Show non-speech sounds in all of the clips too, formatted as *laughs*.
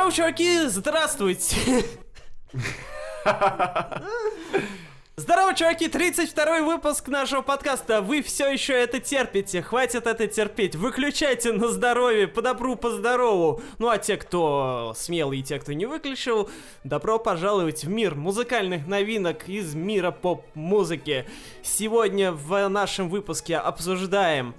Здорово, чуваки! Здравствуйте! Здорово, чуваки! 32 выпуск нашего подкаста. Вы все еще это терпите. Хватит это терпеть. Выключайте на здоровье. По добру, по здорову. Ну а те, кто смелый и те, кто не выключил, добро пожаловать в мир музыкальных новинок из мира поп-музыки. Сегодня в нашем выпуске обсуждаем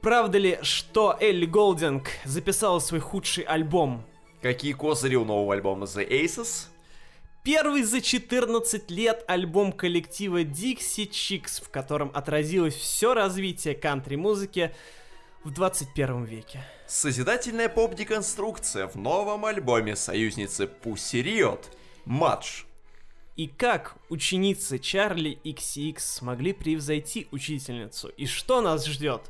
Правда ли, что Элли Голдинг записала свой худший альбом? Какие козыри у нового альбома The Aces? Первый за 14 лет альбом коллектива Dixie Chicks, в котором отразилось все развитие кантри-музыки в 21 веке. Созидательная поп-деконструкция в новом альбоме союзницы Pussy Riot «Матч». И как ученицы Чарли XX смогли превзойти учительницу? И что нас ждет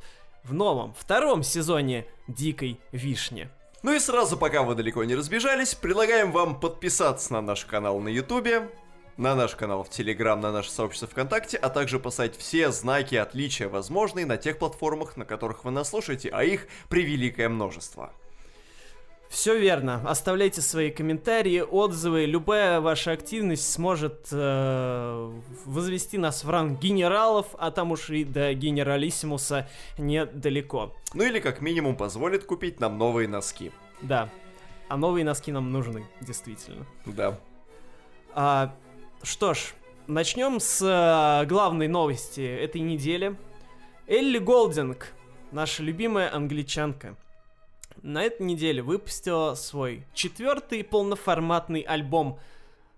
в новом, втором сезоне «Дикой вишни»? Ну и сразу, пока вы далеко не разбежались, предлагаем вам подписаться на наш канал на Ютубе, на наш канал в Телеграм, на наше сообщество ВКонтакте, а также поставить все знаки отличия возможные на тех платформах, на которых вы нас слушаете, а их превеликое множество. Все верно. Оставляйте свои комментарии, отзывы. Любая ваша активность сможет э, возвести нас в ранг генералов, а там уж и до генералиссимуса недалеко. Ну или как минимум позволит купить нам новые носки. Да. А новые носки нам нужны, действительно. Да. А, что ж, начнем с э, главной новости этой недели. Элли Голдинг, наша любимая англичанка, на этой неделе выпустила свой четвертый полноформатный альбом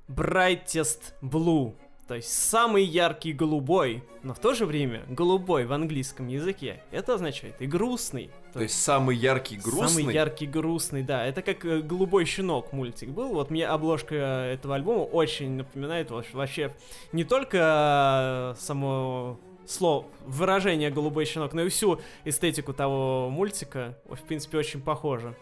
Brightest Blue. То есть самый яркий голубой, но в то же время голубой в английском языке. Это означает и грустный. То, то есть самый яркий грустный? Самый яркий грустный, да. Это как э, «Голубой щенок» мультик был. Вот мне обложка этого альбома очень напоминает вообще не только э, само слово, выражение «голубой щенок», но и всю эстетику того мультика, в принципе, очень похоже.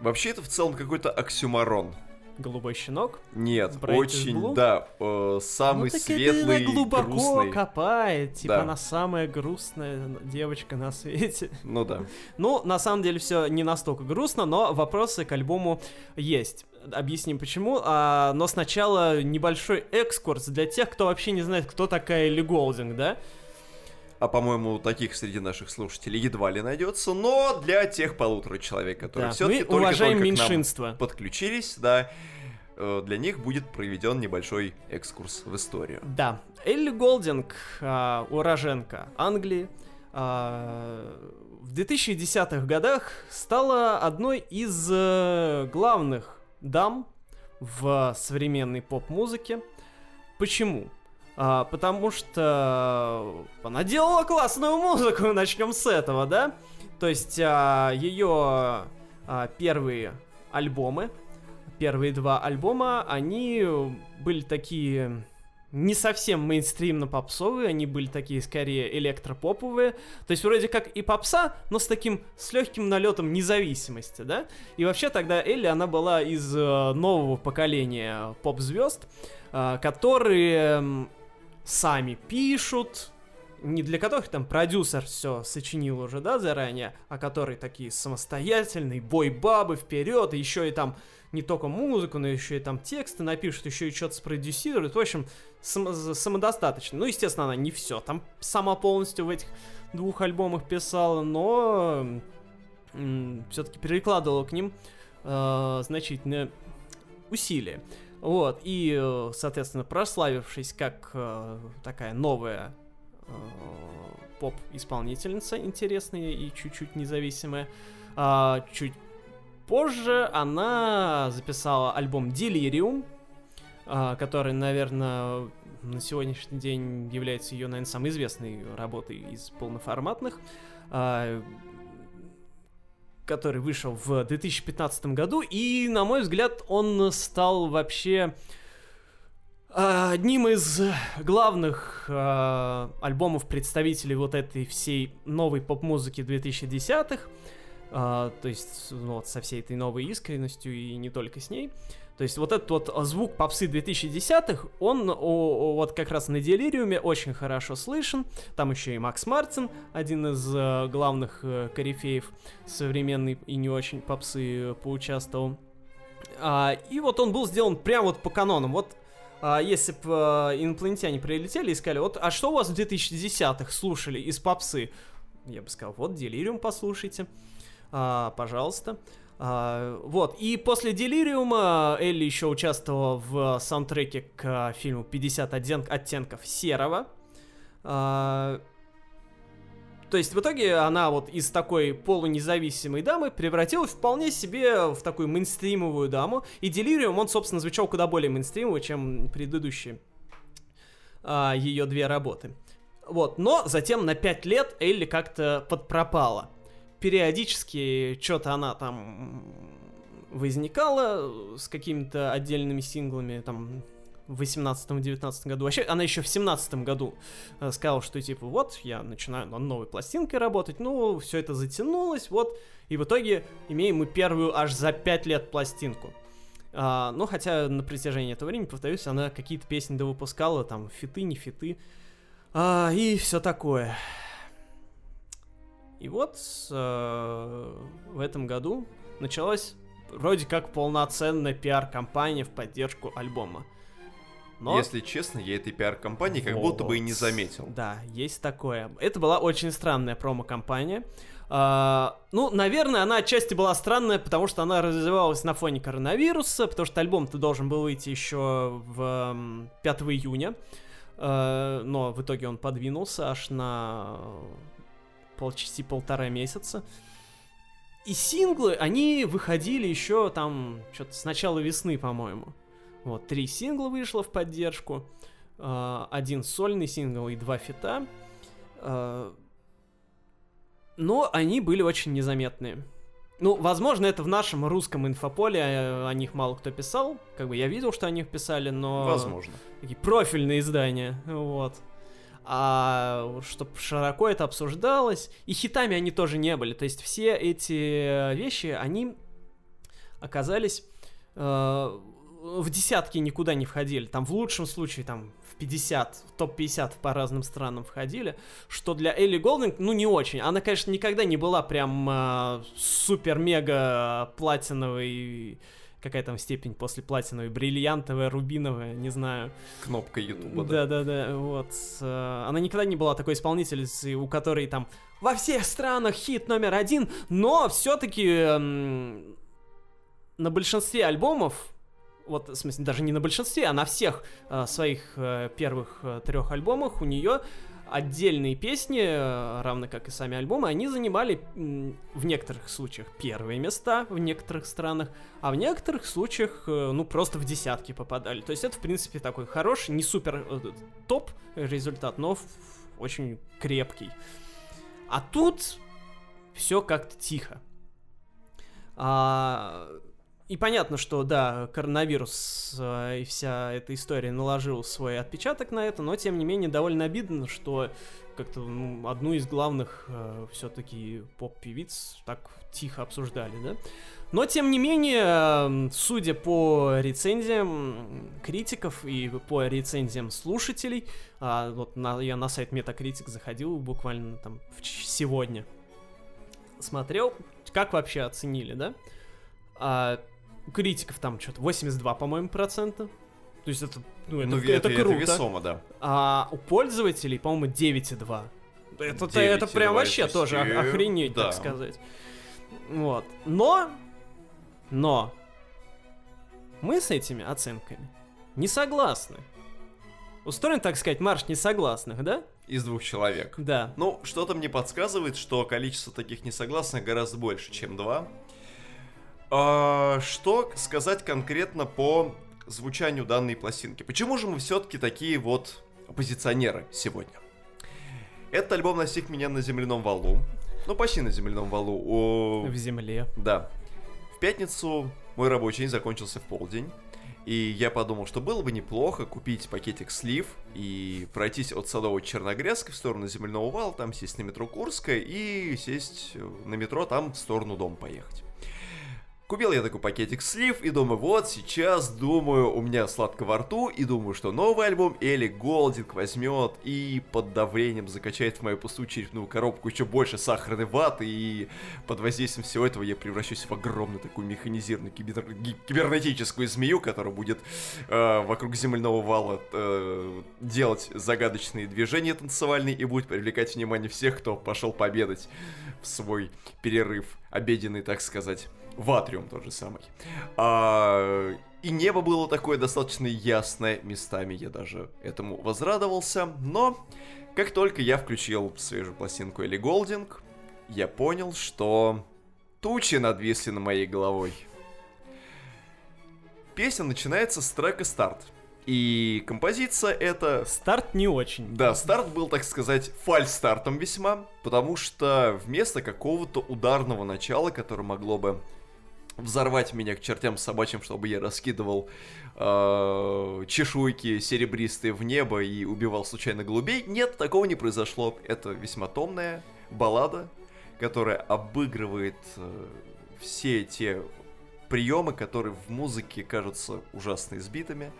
Вообще это в целом какой-то оксюмарон. Голубой щенок? Нет, Bright очень, да, э, самый ну, светлый, это глубоко грустный. копает, типа да. она самая грустная девочка на свете. Ну да. Ну, на самом деле все не настолько грустно, но вопросы к альбому есть. Объясним почему. А, но сначала небольшой экскурс для тех, кто вообще не знает, кто такая Элли Голдинг, да? А по-моему, таких среди наших слушателей едва ли найдется, но для тех полутора человек, которые да, все-таки только-только меньшинство. к нам подключились, да, э, для них будет проведен небольшой экскурс в историю. Да, Элли Голдинг, э, уроженка Англии, э, в 2010-х годах стала одной из э, главных дам в современной поп-музыке. Почему? А, потому что она делала классную музыку, *laughs* начнем с этого, да? То есть а, ее а, первые альбомы, первые два альбома, они были такие не совсем мейнстримно-попсовые, они были такие скорее электропоповые. То есть вроде как и попса, но с таким, с легким налетом независимости, да? И вообще тогда Элли, она была из э, нового поколения поп-звезд, э, которые сами пишут, не для которых там продюсер все сочинил уже, да, заранее, а которые такие самостоятельные, бой-бабы вперед, и еще и там не только музыку, но еще и там тексты напишут, еще и что-то спродюсируют. В общем, сам, самодостаточно. Ну, естественно, она не все там сама полностью в этих двух альбомах писала, но все-таки перекладывала к ним э, значительные усилия. Вот, и, э, соответственно, прославившись как э, такая новая э, поп-исполнительница интересная и чуть-чуть независимая, э, чуть позже она записала альбом Delirium, э, который, наверное, на сегодняшний день является ее, наверное, самой известной работой из полноформатных. Э, который вышел в 2015 году, и, на мой взгляд, он стал вообще а, одним из главных э, альбомов представителей вот этой всей новой поп-музыки 2010-х, э, то есть ну, вот со всей этой новой искренностью и не только с ней. То есть вот этот вот звук попсы 2010-х, он о, о, вот как раз на Делириуме очень хорошо слышен. Там еще и Макс Мартин, один из э, главных э, корифеев современной и не очень попсы, э, поучаствовал. А, и вот он был сделан прямо вот по канонам. Вот а, если бы а, инопланетяне прилетели и сказали, вот, а что у вас в 2010-х слушали из попсы? Я бы сказал, вот, Делириум послушайте, а, пожалуйста. А, вот, и после Делириума Элли еще участвовала в саундтреке к фильму «50 оттенков серого». А, то есть в итоге она вот из такой полунезависимой дамы превратилась вполне себе в такую мейнстримовую даму. И Делириум, он, собственно, звучал куда более мейнстримово, чем предыдущие а, ее две работы. Вот, но затем на пять лет Элли как-то подпропала. Периодически что-то она там возникала с какими-то отдельными синглами, там в 18-19 году. Вообще, она еще в 17 году э, сказала, что типа вот, я начинаю над новой пластинкой работать, ну, все это затянулось, вот, и в итоге имеем мы первую аж за 5 лет пластинку. А, ну, хотя на протяжении этого времени, повторюсь, она какие-то песни да выпускала, там, фиты, не фиты, а, и все такое. И вот э, в этом году началась вроде как полноценная пиар-компания в поддержку альбома. Но... Если честно, я этой пиар-компании как вот. будто бы и не заметил. Да, есть такое. Это была очень странная промо-компания. Uh, ну, наверное, она отчасти была странная, потому что она развивалась на фоне коронавируса, потому что альбом-то должен был выйти еще в 5 июня, uh, но в итоге он подвинулся аж на почти полтора месяца. И синглы, они выходили еще там, что-то с начала весны, по-моему. Вот, три сингла вышло в поддержку, э, один сольный сингл и два фита. Э, но они были очень незаметные. Ну, возможно, это в нашем русском инфополе о, о них мало кто писал. Как бы я видел, что о них писали, но... Возможно. Такие профильные издания, вот. А чтобы широко это обсуждалось. И хитами они тоже не были. То есть все эти вещи, они оказались э, в десятки никуда не входили. Там в лучшем случае там в 50, в топ-50 по разным странам входили, что для Элли Голдинг, ну, не очень. Она, конечно, никогда не была прям э, супер-мега платиновой какая там степень после платиновой, бриллиантовая, рубиновая, не знаю. Кнопка Ютуба, да. Да-да-да, вот. Э, она никогда не была такой исполнительницей, у которой там во всех странах хит номер один, но все-таки эм, на большинстве альбомов вот, в смысле, даже не на большинстве, а на всех э, своих э, первых э, трех альбомах у нее отдельные песни, э, равно как и сами альбомы, они занимали в некоторых случаях первые места в некоторых странах, а в некоторых случаях, э, ну, просто в десятки попадали. То есть это, в принципе, такой хороший, не супер э, топ результат, но очень крепкий. А тут все как-то тихо. А, и понятно, что да, коронавирус э, и вся эта история наложил свой отпечаток на это, но тем не менее довольно обидно, что как-то ну, одну из главных э, все-таки поп-певиц так тихо обсуждали, да. Но тем не менее, судя по рецензиям критиков и по рецензиям слушателей, э, вот на, я на сайт Metacritic заходил буквально там сегодня, смотрел, как вообще оценили, да? А, у критиков там что-то 82, по-моему, процента. То есть это, ну, это, ну, это, это круто. Это весомо, да. А у пользователей, по-моему, 9,2. Это, это, это прям вообще почти... тоже охренеть, да. так сказать. Вот. Но, но, мы с этими оценками не согласны. Устроен, так сказать, марш несогласных, да? Из двух человек. Да. Ну, что-то мне подсказывает, что количество таких несогласных гораздо больше, чем два. А, что сказать конкретно по звучанию данной пластинки? Почему же мы все-таки такие вот оппозиционеры сегодня? Этот альбом настиг меня на земляном валу. Ну, почти на земляном валу. О... В земле. Да. В пятницу мой рабочий день закончился в полдень. И я подумал, что было бы неплохо купить пакетик слив и пройтись от Садовой Черногрязка в сторону Земляного вала, там сесть на метро Курская и сесть на метро там в сторону дома поехать. Купил я такой пакетик слив и думаю, вот сейчас, думаю, у меня сладко во рту, и думаю, что новый альбом Элли Голдинг возьмет и под давлением закачает в мою пустую черепную коробку еще больше сахарной ваты, и под воздействием всего этого я превращусь в огромную такую механизированную кибер... кибернетическую змею, которая будет э, вокруг земляного вала э, делать загадочные движения танцевальные и будет привлекать внимание всех, кто пошел пообедать в свой перерыв обеденный, так сказать в Атриум тот же самый. А, и небо было такое достаточно ясное местами, я даже этому возрадовался, но как только я включил свежую пластинку Элли Голдинг, я понял, что тучи надвисли на моей головой. Песня начинается с трека «Старт». И композиция это... Старт не очень. Да, старт был, так сказать, фальстартом весьма, потому что вместо какого-то ударного начала, которое могло бы взорвать меня к чертям собачьим, чтобы я раскидывал э, чешуйки серебристые в небо и убивал случайно голубей. Нет, такого не произошло. Это весьма томная баллада, которая обыгрывает э, все те приемы, которые в музыке кажутся ужасно избитыми.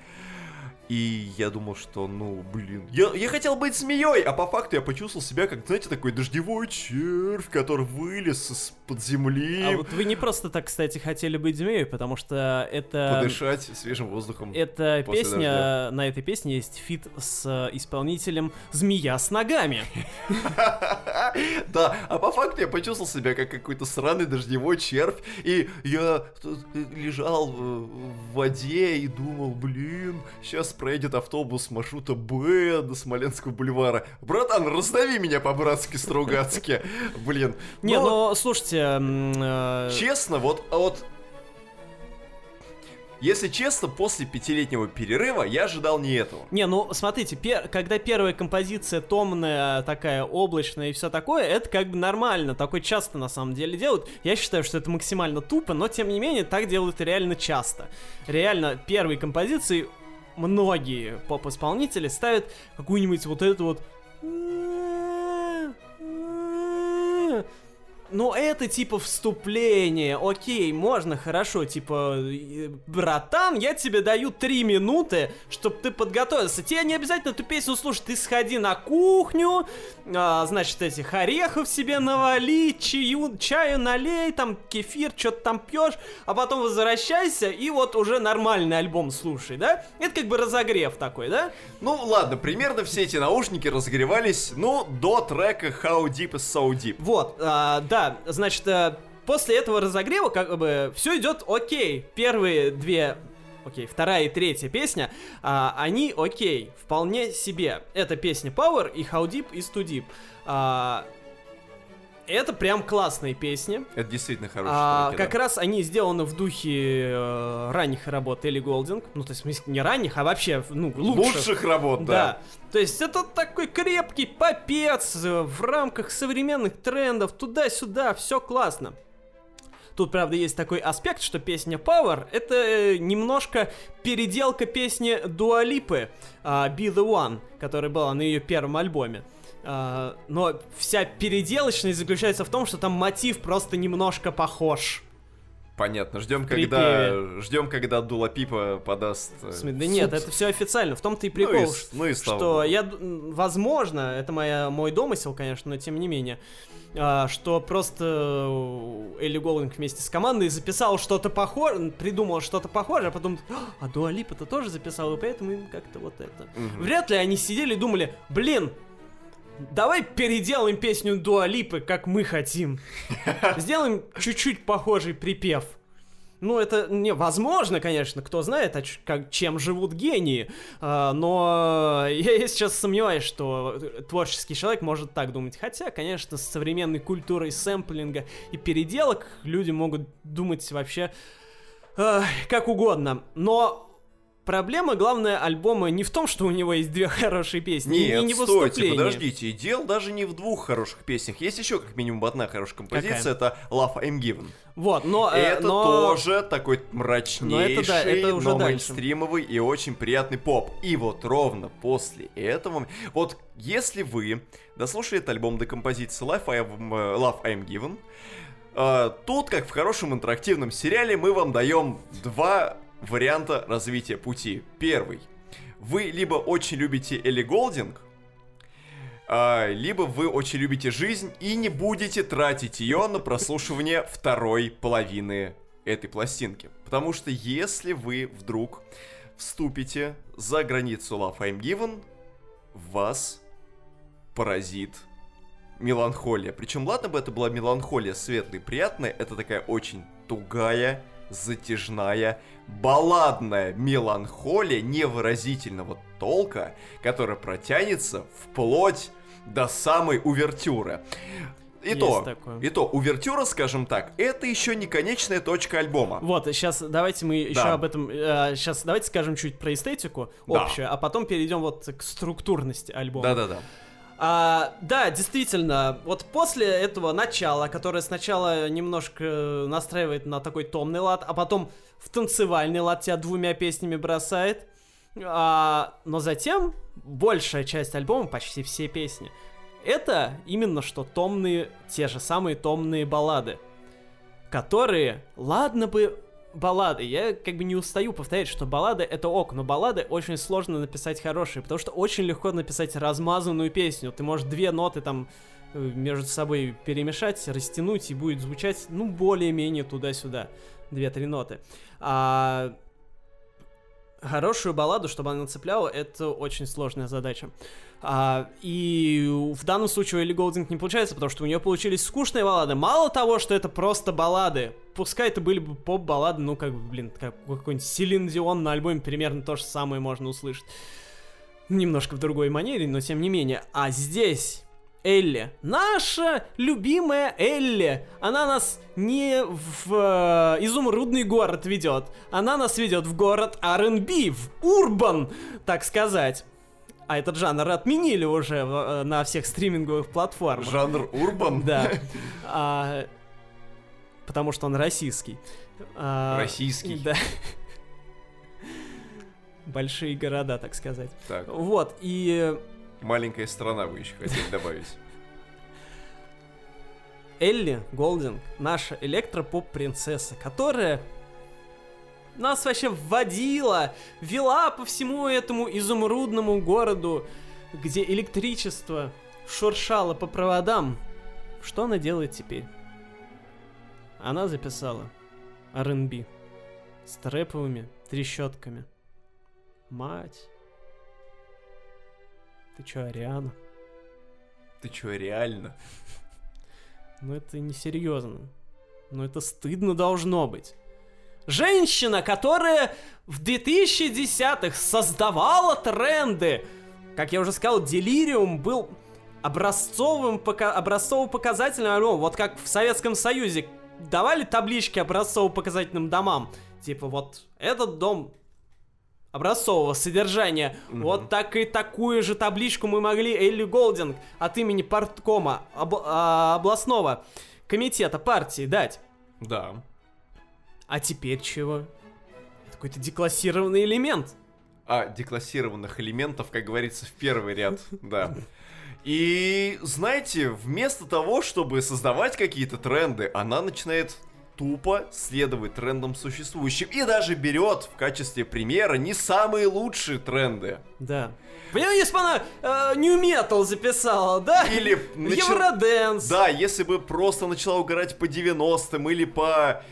И я думал, что, ну, блин. Я, я хотел быть змеей, а по факту я почувствовал себя как, знаете, такой дождевой червь, который вылез из-под земли. А вот вы не просто так, кстати, хотели быть змеей, потому что это... Подышать свежим воздухом. Эта песня, дождя. на этой песне есть feat с исполнителем «Змея с ногами». *laughs* Да, а по факту я почувствовал себя как какой-то сраный дождевой червь, и я лежал в воде и думал, блин, сейчас проедет автобус маршрута Б до Смоленского бульвара. Братан, раздави меня по-братски, стругацки. Блин. Не, ну, слушайте... Э, честно, вот, а вот если честно, после пятилетнего перерыва я ожидал не этого. Не, ну смотрите, пер... когда первая композиция томная, такая облачная и все такое, это как бы нормально, такое часто на самом деле делают. Я считаю, что это максимально тупо, но тем не менее так делают реально часто. Реально, первые композиции многие поп-исполнители ставят какую-нибудь вот эту вот ну это типа вступление, окей, можно, хорошо, типа, братан, я тебе даю три минуты, чтобы ты подготовился. Тебе не обязательно эту песню слушать, ты сходи на кухню, а, значит, этих орехов себе навали, чаю, чаю налей, там кефир, что-то там пьешь, а потом возвращайся и вот уже нормальный альбом слушай, да? Это как бы разогрев такой, да? Ну ладно, примерно все эти наушники разогревались, ну, до трека How Deep is So Deep. Вот, а, да, значит, э, после этого разогрева как бы все идет окей. Первые две окей, вторая и третья песня, а, они окей, вполне себе. Это песня Power и How Deep is Too Deep. А, это прям классные песни. Это действительно хорошие а, треки, Как да. раз они сделаны в духе э, ранних работ Элли Голдинг. Ну, то есть, не ранних, а вообще, ну, лучших. Лучших работ, да. да. То есть, это такой крепкий попец э, в рамках современных трендов, туда-сюда, все классно. Тут, правда, есть такой аспект, что песня Power — это э, немножко переделка песни Дуалипы uh, Be The One, которая была на ее первом альбоме. Uh, но вся переделочность заключается в том, что там мотив просто немножко похож. Понятно. Ждем, когда ждем, когда Дула Пипа подаст. Э, смысле, да нет, это все официально. В том-то и прикол, ну и, ну и что я, возможно, это моя мой домысел, конечно, но тем не менее, а, что просто Элли Голдинг вместе с командой записал что-то похожее, придумал что-то похожее, а потом, а Дуа Липа-то тоже записал, и поэтому им как-то вот это. Угу. Вряд ли они сидели и думали, блин, Давай переделаем песню Дуалипы, как мы хотим. *laughs* Сделаем чуть-чуть похожий припев. Ну, это невозможно, конечно, кто знает, а как, чем живут гении. А, но *laughs* я сейчас сомневаюсь, что творческий человек может так думать. Хотя, конечно, с современной культурой сэмплинга и переделок люди могут думать вообще э, как угодно. Но Проблема, главная альбома не в том, что у него есть две *laughs* хорошие песни, Нет, и не стойте, подождите, дело даже не в двух хороших песнях. Есть еще как минимум одна хорошая композиция, Какая? это Love I'm Given. Вот, но... Э, это но... тоже такой мрачнейший, но, это, да, это уже но мейнстримовый и очень приятный поп. И вот ровно после этого... Вот если вы дослушали этот альбом до композиции Love I'm, Love I'm Given, э, тут, как в хорошем интерактивном сериале, мы вам даем два варианта развития пути. Первый. Вы либо очень любите Элли Голдинг, а, либо вы очень любите жизнь и не будете тратить ее на прослушивание второй половины этой пластинки. Потому что если вы вдруг вступите за границу Love I'm Given, вас поразит меланхолия. Причем, ладно бы это была меланхолия светлая и приятная, это такая очень тугая, затяжная, балладная меланхолия невыразительного толка, которая протянется вплоть до самой увертюры. И Есть то, такое. и то, увертюра, скажем так, это еще не конечная точка альбома. Вот, сейчас давайте мы еще Да. об этом... сейчас давайте скажем чуть про эстетику Да. общую, а потом перейдем вот к структурности альбома. Да-да-да. А, да, действительно, вот после этого начала, которое сначала немножко настраивает на такой томный лад, а потом в танцевальный лад тебя двумя песнями бросает, а, но затем большая часть альбома, почти все песни, это именно что томные, те же самые томные баллады, которые, ладно бы баллады, я как бы не устаю повторять, что баллады это ок, но баллады очень сложно написать хорошие, потому что очень легко написать размазанную песню, ты можешь две ноты там э, между собой перемешать, растянуть и будет звучать, ну, более-менее туда-сюда, две-три ноты. А хорошую балладу, чтобы она цепляла, это очень сложная задача. А, и в данном случае у Элли Голдинг не получается, потому что у нее получились скучные баллады. Мало того, что это просто баллады, пускай это были бы поп-баллады, ну, как бы, блин, как какой-нибудь Селин Дион на альбоме примерно то же самое можно услышать. Немножко в другой манере, но тем не менее. А здесь Элли, наша любимая Элли, она нас не в э, изумрудный город ведет, она нас ведет в город R&B, в урбан, так сказать. А этот жанр отменили уже в- э, на всех стриминговых платформах. Жанр урбан. Да. *laughs* А, потому что он российский. А, Российский. Да. Большие города, так сказать. Так, Вот, и маленькая страна вы еще хотели добавить. Элли Голдинг, наша электропоп-принцесса, которая нас вообще вводила, вела по всему этому изумрудному городу, где электричество шуршало по проводам. Что она делает теперь? Она записала R&B с трэповыми трещотками. Мать. Ты чё, Ариана? Ты чё, реально? Ну это несерьезно. Ну это стыдно должно быть. Женщина, которая в 2010-х создавала тренды. Как я уже сказал, Делириум был образцовым, пока... образцово-показательным альбомом. Вот как в Советском Союзе давали таблички образцово-показательным домам. Типа вот этот дом образцового содержания. Мгм. Вот так и такую же табличку мы могли Элли Голдинг от имени парткома об- а, областного комитета партии дать. Да. А теперь чего? Это какой-то деклассированный элемент. А, деклассированных элементов, как говорится, в первый ряд, *laughs* да. И, знаете, вместо того, чтобы создавать какие-то тренды, она начинает тупо следовать трендам существующим и даже берет в качестве примера не самые лучшие тренды. Да. Понимаете, если бы она э, New Metal записала, да? Или *laughs* начал- Евроденс. Да, если бы просто начала угорать по 90-м или по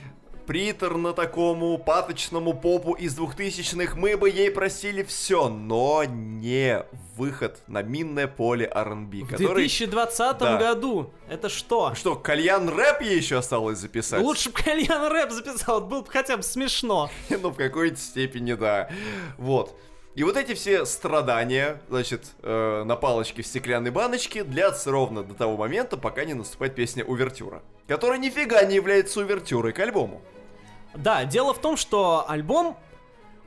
приторно такому паточному попу из двухтысячных, мы бы ей просили все, но не выход на минное поле R&B, В который... 2020 Да. году. Это что? Что, кальян рэп ей еще осталось записать? Лучше бы Кальян рэп записал, было бы хотя бы смешно. *laughs* Ну, в какой-то степени, да. Вот. И вот эти все страдания, значит, э, на палочке в стеклянной баночке длятся ровно до того момента, пока не наступает песня «Увертюра», которая нифига не является увертюрой к альбому. Да, дело в том, что альбом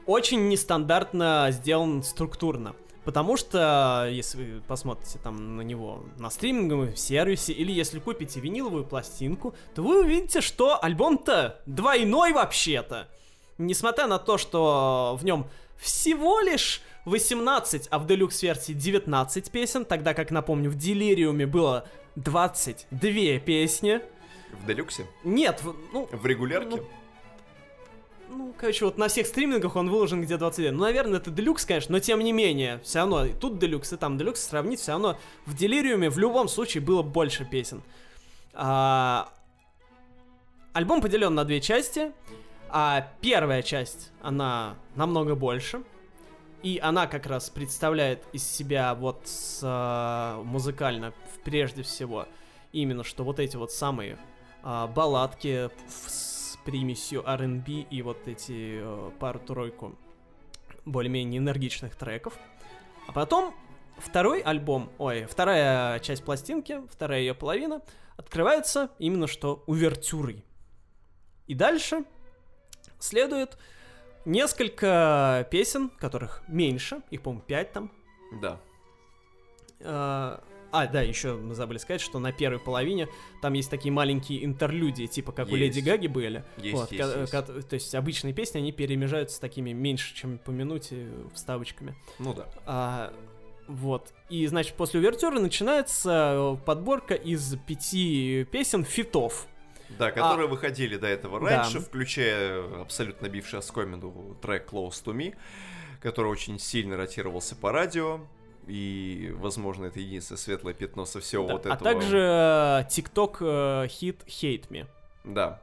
очень нестандартно сделан структурно. Потому что, если вы посмотрите там на него на стриминговом сервисе, или если купите виниловую пластинку, то вы увидите, что альбом-то двойной вообще-то. Несмотря на то, что в нем всего лишь 18, а в делюкс-версии 19 песен, тогда как, напомню, в Делириуме было 22 песни. В делюксе? Нет, в- ну, В регулярке? Ну, ну, короче, вот на всех стримингах он выложен где 20 Ну, наверное, это делюкс, конечно, но тем не менее, все равно, и тут делюкс, и там делюкс сравнить, все равно в Делириуме в любом случае было больше песен. А, альбом поделен на две части, а первая часть, она намного больше, и она как раз представляет из себя вот с, а, музыкально, прежде всего, именно что вот эти вот самые а, балладки с примесью R&B и вот эти э, пару-тройку более-менее энергичных треков. А потом второй альбом, ой, вторая часть пластинки, вторая ее половина, открывается именно что увертюрой. И дальше следует несколько песен, которых меньше, их, по-моему, пять там, Да. А, а, да, еще мы забыли сказать, что на первой половине там есть такие маленькие интерлюдии, типа как у Есть. Леди Гаги были. Есть, Вот, есть, есть. то есть обычные песни, они перемежаются с такими меньше, чем по минуте вставочками. Ну да. А, вот. И, значит, после увертюры начинается э, подборка из пяти песен фитов. Да, которые выходили до этого А. Да. раньше, включая абсолютно бивший оскомину трек Close to Me, который очень сильно ротировался по радио. И, возможно, это единственное светлое пятно со всего Да. вот а этого. также э, TikTok э, хит Hate Me. Да.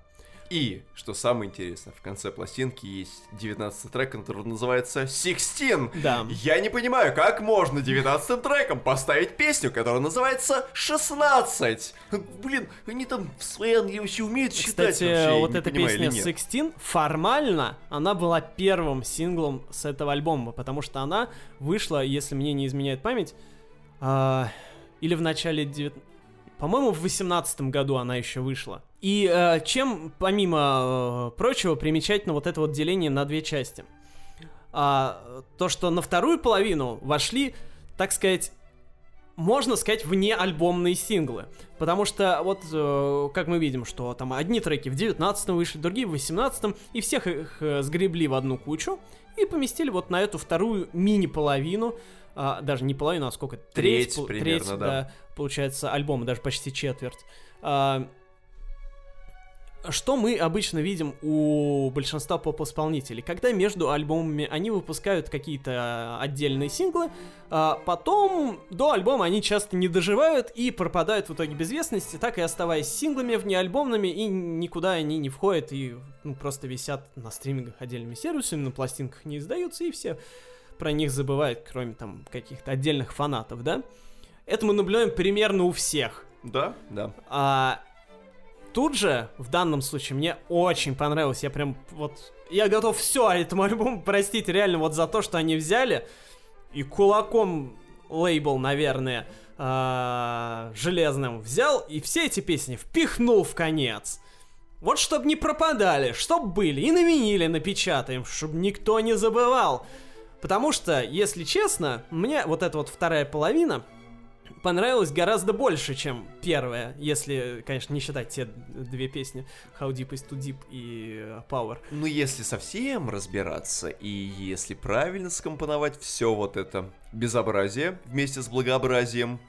И, что самое интересное, в конце пластинки есть 19 трек, который называется 16. Да. Я не понимаю, как можно 19 треком поставить песню, которая называется 16? Блин, они там в своей английской умеют считать Кстати, вообще, вот эта понимаю, песня. 16 формально она была первым синглом с этого альбома, потому что она вышла, если мне не изменяет память, а, или в начале 9... По-моему, в 18 году она еще вышла. И э, чем, помимо э, прочего, примечательно вот это вот деление на две части. А, то, что на вторую половину вошли, так сказать, можно сказать, вне альбомные синглы. Потому что, вот, э, как мы видим, что там одни треки в 19 вышли, другие в 18 и всех их э, сгребли в одну кучу и поместили вот на эту вторую мини-половину, а, даже не половину, а сколько? Треть пол- примерно, да. получается, альбома, даже почти четверть. А, что мы обычно видим у большинства поп-исполнителей? Когда между альбомами они выпускают какие-то отдельные синглы, а потом до альбома они часто не доживают и пропадают в итоге без известности, так и оставаясь синглами внеальбомными, и никуда они не входят, и ну, просто висят на стримингах отдельными сервисами, на пластинках не издаются, и все про них забывают, кроме там каких-то отдельных фанатов, да? Это мы наблюдаем примерно у всех. Да, да. А тут же, в данном случае, мне очень понравилось. Я прям вот... Я готов все этому *laughs* альбому простить реально вот за то, что они взяли и кулаком лейбл, наверное, а, железным взял и все эти песни впихнул в конец. Вот чтобы не пропадали, чтоб были, и на виниле напечатаем, чтобы никто не забывал. Потому что, если честно, мне вот эта вот вторая половина понравилась гораздо больше, чем первая, если, конечно, не считать те две песни How Deep is Too Deep и Power. Ну, если совсем разбираться, и если правильно скомпоновать все вот это безобразие вместе с благообразием,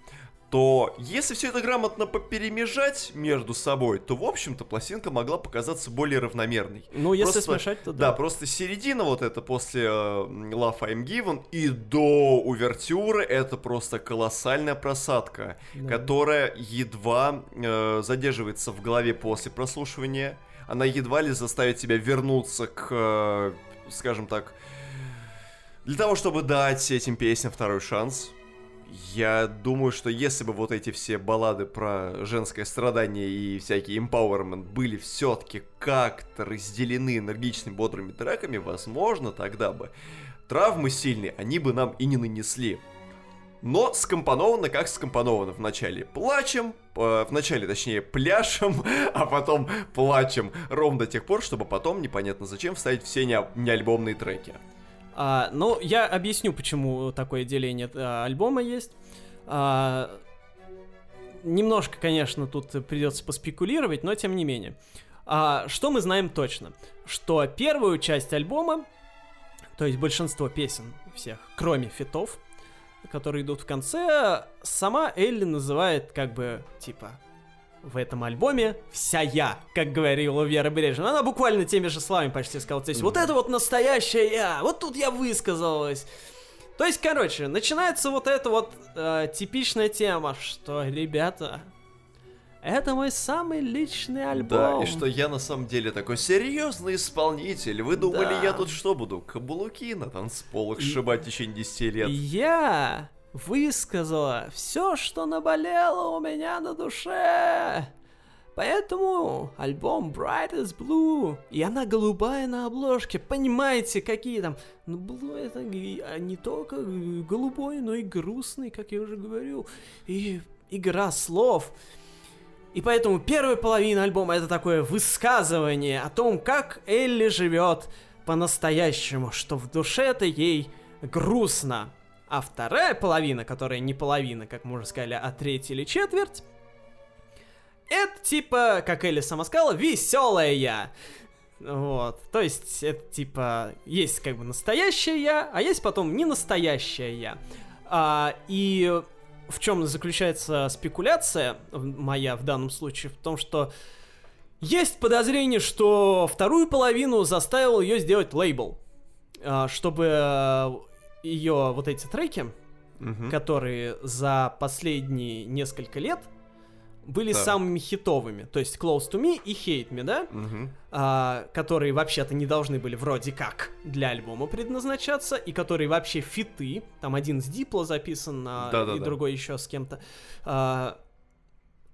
то если все это грамотно поперемежать между собой, то, в общем-то, пластинка могла показаться более равномерной. Ну, если Просто- смешать, то Да, да. просто середина вот это после э, Love I'm Given и до увертюры это просто колоссальная просадка, Да. которая едва э, задерживается в голове после прослушивания. Она едва ли заставит тебя вернуться к, э, скажем так, для того, чтобы дать этим песням второй шанс. Я думаю, что если бы вот эти все баллады про женское страдание и всякий empowerment были все-таки как-то разделены энергичными, бодрыми треками, возможно, тогда бы травмы сильные они бы нам и не нанесли. Но скомпоновано как скомпоновано. Вначале плачем, э, вначале, точнее, пляшем, *laughs* а потом плачем ровно до тех пор, чтобы потом непонятно зачем вставить все не, неальбомные треки. А, ну, я объясню, почему такое деление а, альбома есть. А, немножко, конечно, тут придется поспекулировать, но тем не менее. А, что мы знаем точно? Что первую часть альбома, то есть большинство песен всех, кроме фитов, которые идут в конце, сама Элли называет как бы, типа, в этом альбоме вся я, как говорила Вера Брежнева. Она буквально теми же словами почти сказала. То есть, вот это вот настоящая я, вот тут я высказалась. То есть, короче, начинается вот эта вот э, типичная тема, что, ребята, это мой самый личный альбом. Да, и что я на самом деле такой серьезный исполнитель. Вы думали, Да. я тут что буду? Каблуки на танцполах сшибать в течение 10 лет? Я высказала все, что наболело у меня на душе. Поэтому альбом Bright as Blue, и она голубая на обложке. Понимаете, какие там... Ну, Blue это а не только голубой, но и грустный, как я уже говорил. И игра слов. И поэтому первая половина альбома это такое высказывание о том, как Элли живет по-настоящему, что в душе-то ей грустно. А вторая половина, которая не половина, как мы уже сказали, а треть или четверть, это типа, как Элли сама сказала, веселая я. Вот, то есть это типа есть как бы настоящая я, а есть потом не настоящая я. А, и в чем заключается спекуляция моя в данном случае? В том, что есть подозрение, что вторую половину заставил ее сделать лейбл, а, чтобы ее вот эти треки, Мгм. которые за последние несколько лет были Так. самыми хитовыми. То есть Close to Me и Hate Me, да? Мгм. А, которые вообще-то не должны были вроде как для альбома предназначаться, и которые вообще фиты. Там один с Дипло записан, а, и Да-да-да. другой еще с кем-то. А,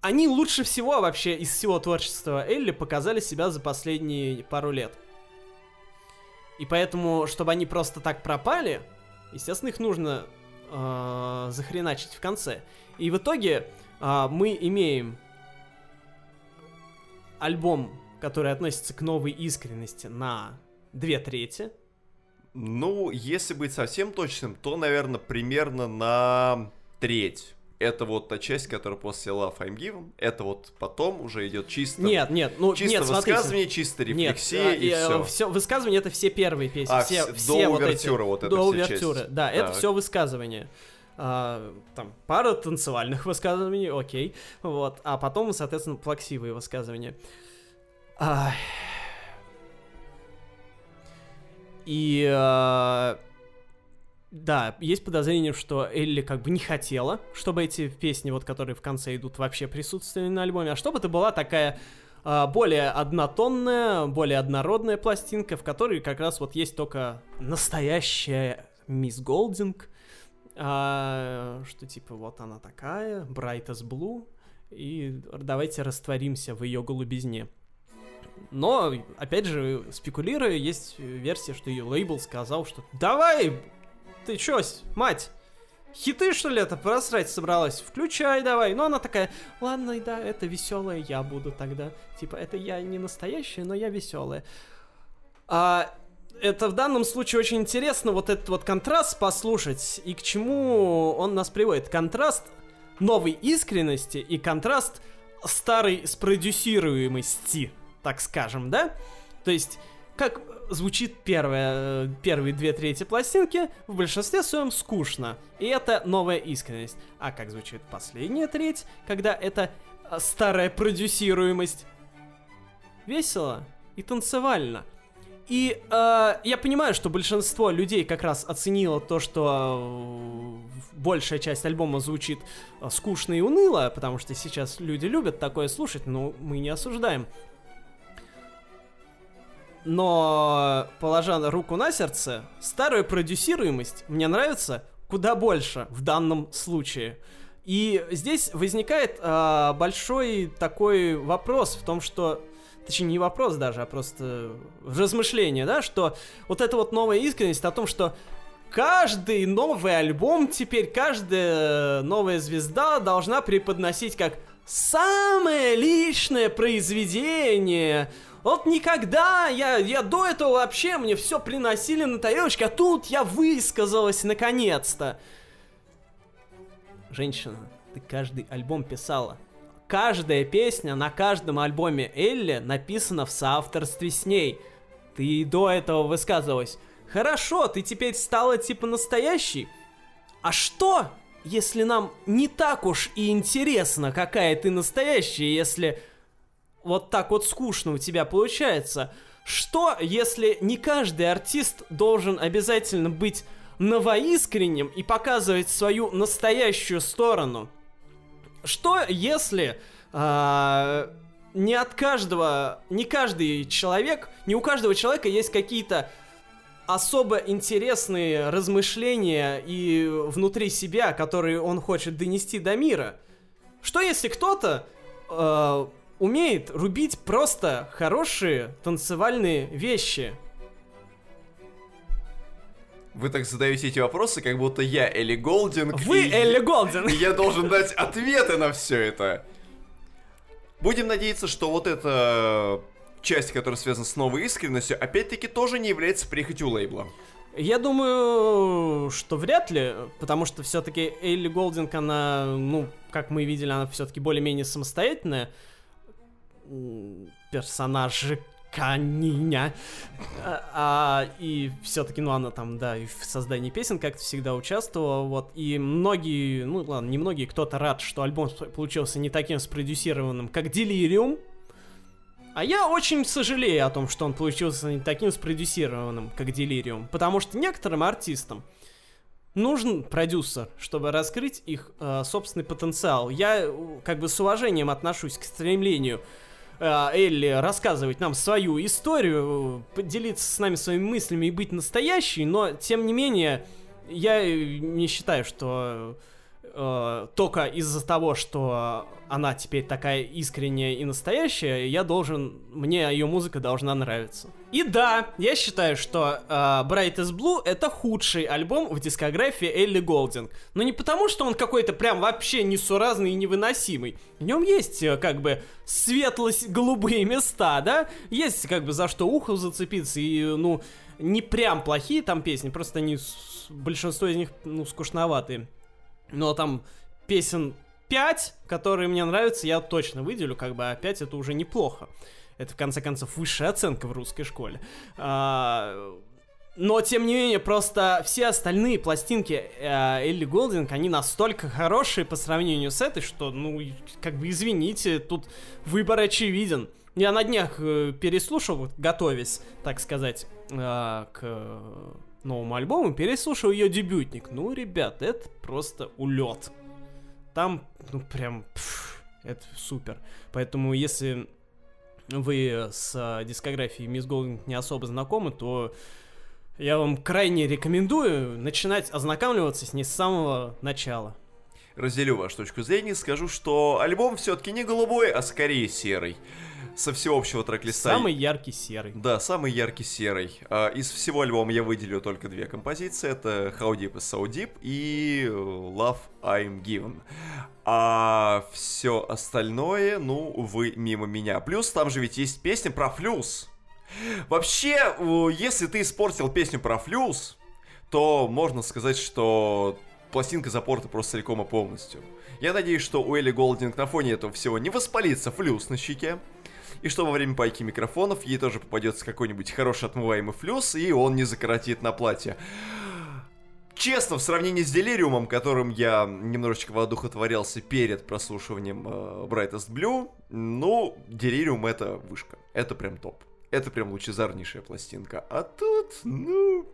они лучше всего вообще из всего творчества Элли показали себя за последние пару лет. И поэтому, чтобы они просто так пропали, естественно, их нужно э, захреначить в конце. И в итоге а, мы имеем альбом, который относится к новой искренности на две трети. Ну, если быть совсем точным, то, наверное, примерно на треть. Это вот та часть, которая после Love I'm Given. Это вот потом уже идет чисто... Нет, нет, ну Чисто нет, смотрите. высказывание, чисто Нет, рефлексия а, и э, все. всё- высказывание это все первые песни, А, все, вс- все до вот эти, вот эта до увертюры, да, это Так. все высказывание. А, там пара танцевальных высказываний, окей, вот, а потом, соответственно, плаксивые высказывания. Ай. И э, да, есть подозрение, что Элли как бы не хотела, чтобы эти песни, вот которые в конце идут, вообще присутствовали на альбоме, а чтобы это была такая а, более однотонная, более однородная пластинка, в которой как раз вот есть только настоящая Мисс Голдинг, а, что типа вот она такая, Bright as Blue, и давайте растворимся в ее голубизне. Но, опять же, спекулируя, есть версия, что ее лейбл сказал, что давай, ты чё, мать, хиты что ли это просрать собралась? Включай давай. Ну она такая, ладно, да, это веселая я буду тогда. Типа, это я не настоящая, но я веселая. А, это в данном случае очень интересно вот этот вот контраст послушать и к чему он нас приводит. Контраст новой искренности и контраст старой спродюсируемости, так скажем, да? То есть, как звучит первая, первые две трети пластинки, в большинстве своем скучно. И это новая искренность. А как звучит последняя треть, когда это э, старая продюсируемость? Весело и танцевально. И э, я понимаю, что большинство людей как раз оценило то, что э, большая часть альбома звучит э, скучно и уныло, потому что сейчас люди любят такое слушать, но мы не осуждаем. Но, положа руку на сердце, старая продюсируемость мне нравится куда больше в данном случае. И здесь возникает э, большой такой вопрос в том, что точнее не вопрос даже, а просто размышление, да, что вот эта вот новая искренность о том, что каждый новый альбом теперь, каждая новая звезда должна преподносить как самое личное произведение. Вот никогда, я, я до этого вообще, мне все приносили на тарелочке, а тут я высказалась наконец-то. Женщина, ты каждый альбом писала. Каждая песня на каждом альбоме Элли написана в соавторстве с ней. Ты и до этого высказывалась. Хорошо, ты теперь стала типа настоящей. А что, если нам не так уж и интересно, какая ты настоящая, если вот так вот скучно у тебя получается, что, если не каждый артист должен обязательно быть новоискренним и показывать свою настоящую сторону? Что, если э, не от каждого, не каждый человек, не у каждого человека есть какие-то особо интересные размышления и внутри себя, которые он хочет донести до мира? Что если кто-то э, умеет рубить просто хорошие танцевальные вещи. Вы так задаете эти вопросы, как будто я Элли Голдинг. Вы и... Элли Голдинг. *laughs* И я должен дать ответы на все это. Будем надеяться, что вот эта часть, которая связана с новой искренностью, опять-таки тоже не является прихотью лейбла. Я думаю, что вряд ли, потому что все-таки Элли Голдинг, она, ну, как мы видели, она все-таки более-менее самостоятельная персонажи Каниня. А, а, и все-таки, ну, она там, да, и в создании песен как-то всегда участвовала, вот. И многие, ну, ладно, не многие, кто-то рад, что альбом получился не таким спродюсированным, как Delirium. А я очень сожалею о том, что он получился не таким спродюсированным, как Delirium. Потому что некоторым артистам нужен продюсер, чтобы раскрыть их э, собственный потенциал. Я как бы с уважением отношусь к стремлению Э, Элли рассказывать нам свою историю, поделиться с нами своими мыслями и быть настоящей, но тем не менее я не считаю, что э, только из-за того, что она теперь такая искренняя и настоящая, я должен, мне ее музыка должна нравиться. И да, я считаю, что э, Bright is Blue это худший альбом в дискографии Элли Голдинг. Но не потому, что он какой-то прям вообще несуразный и невыносимый. В нем есть э, как бы светлость, голубые места, да? Есть как бы за что ухо зацепиться и, ну, не прям плохие там песни, просто они, большинство из них, ну, скучноватые. Но там песен 5, которые мне нравятся, я точно выделю, как бы, а 5 это уже неплохо. Это, в конце концов, высшая оценка в русской школе. А, но, тем не менее, просто все остальные пластинки э, Элли Голдинг, они настолько хорошие по сравнению с этой, что, ну, как бы, извините, тут выбор очевиден. Я на днях э, переслушал, готовясь, так сказать, э, к новому альбому, переслушал ее дебютник. Ну, ребят, это просто улет. Там, ну, прям, пфф, это супер. Поэтому, если вы с э, дискографией Мисс Голдинг не особо знакомы, то я вам крайне рекомендую начинать ознакомливаться с ней с самого начала. Разделю вашу точку зрения, скажу, что альбом все-таки не голубой, а скорее серый со всеобщего трек-листа. Самый яркий серый. Да, самый яркий серый. А, из всего альбома я выделю только две композиции. Это How Deep is So Deep и Love I'm Given. А все остальное, ну, вы мимо меня. Плюс там же ведь есть песня про флюс. Вообще, если ты испортил песню про флюс, то можно сказать, что пластинка запорта просто целиком и полностью. Я надеюсь, что у Элли Голдинг на фоне этого всего не воспалится флюс на щеке и что во время пайки микрофонов ей тоже попадется какой-нибудь хороший отмываемый флюс, и он не закоротит на платье. Честно, в сравнении с Делириумом, которым я немножечко воодухотворялся перед прослушиванием э, Brightest Blue, ну, Делириум это вышка. Это прям топ. Это прям лучезарнейшая пластинка. А тут, ну...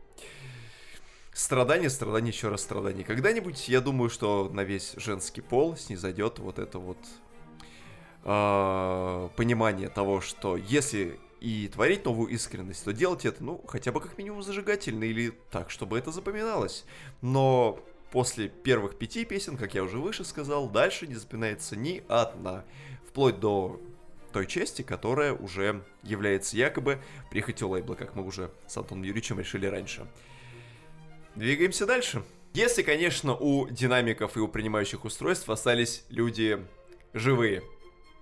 Страдание, страдание, еще раз страдание. Когда-нибудь, я думаю, что на весь женский пол снизойдет вот это вот э, понимание того, что если и творить новую искренность, то делать это, ну, хотя бы как минимум зажигательно или так, чтобы это запоминалось. Но после первых пяти песен, как я уже выше сказал, дальше не запоминается ни одна. Вплоть до той части, которая уже является якобы прихотью лейбла, как мы уже с Антоном Юрьевичем решили раньше. Двигаемся дальше. Если, конечно, у динамиков и у принимающих устройств остались люди живые,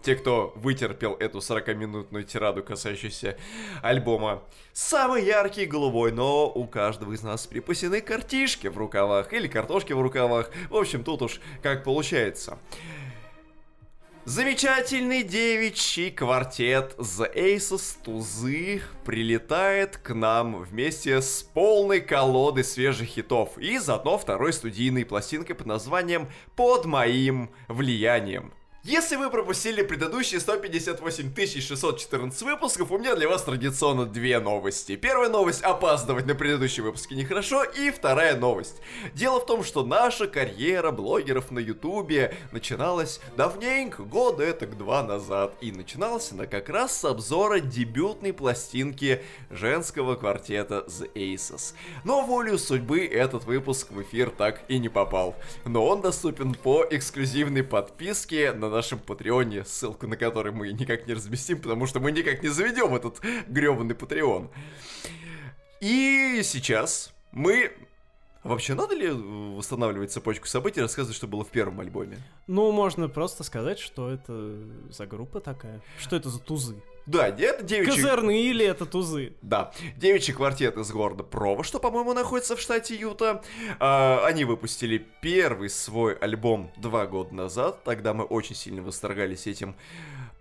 те, кто вытерпел эту 40-минутную тираду, касающуюся альбома. Самый яркий голубой, но у каждого из нас припасены картишки в рукавах, или картошки в рукавах. В общем, тут уж как получается. Замечательный девичий квартет The Aces Тузы прилетает к нам вместе с полной колодой свежих хитов и заодно второй студийной пластинкой под названием «Под моим влиянием». Если вы пропустили предыдущие 158 614 выпусков, у меня для вас традиционно две новости. Первая новость – опаздывать на предыдущие выпуски нехорошо, и вторая новость. Дело в том, что наша карьера блогеров на ютубе начиналась давненько, года это два назад, и начиналась она как раз с обзора дебютной пластинки женского квартета The Aces. Но волю судьбы этот выпуск в эфир так и не попал. Но он доступен по эксклюзивной подписке на нашем Патреоне, ссылку на который мы никак не разместим, потому что мы никак не заведем этот гребаный Патреон. И сейчас мы Вообще, надо ли восстанавливать цепочку событий, рассказывать, что было в первом альбоме? Ну, можно просто сказать, что это за группа такая. Что это за тузы? Да, это девичий... Козырные или это тузы? Да, девичий квартет из города Прово, что, по-моему, находится в штате Юта. А, они выпустили первый свой альбом два года назад. Тогда мы очень сильно восторгались этим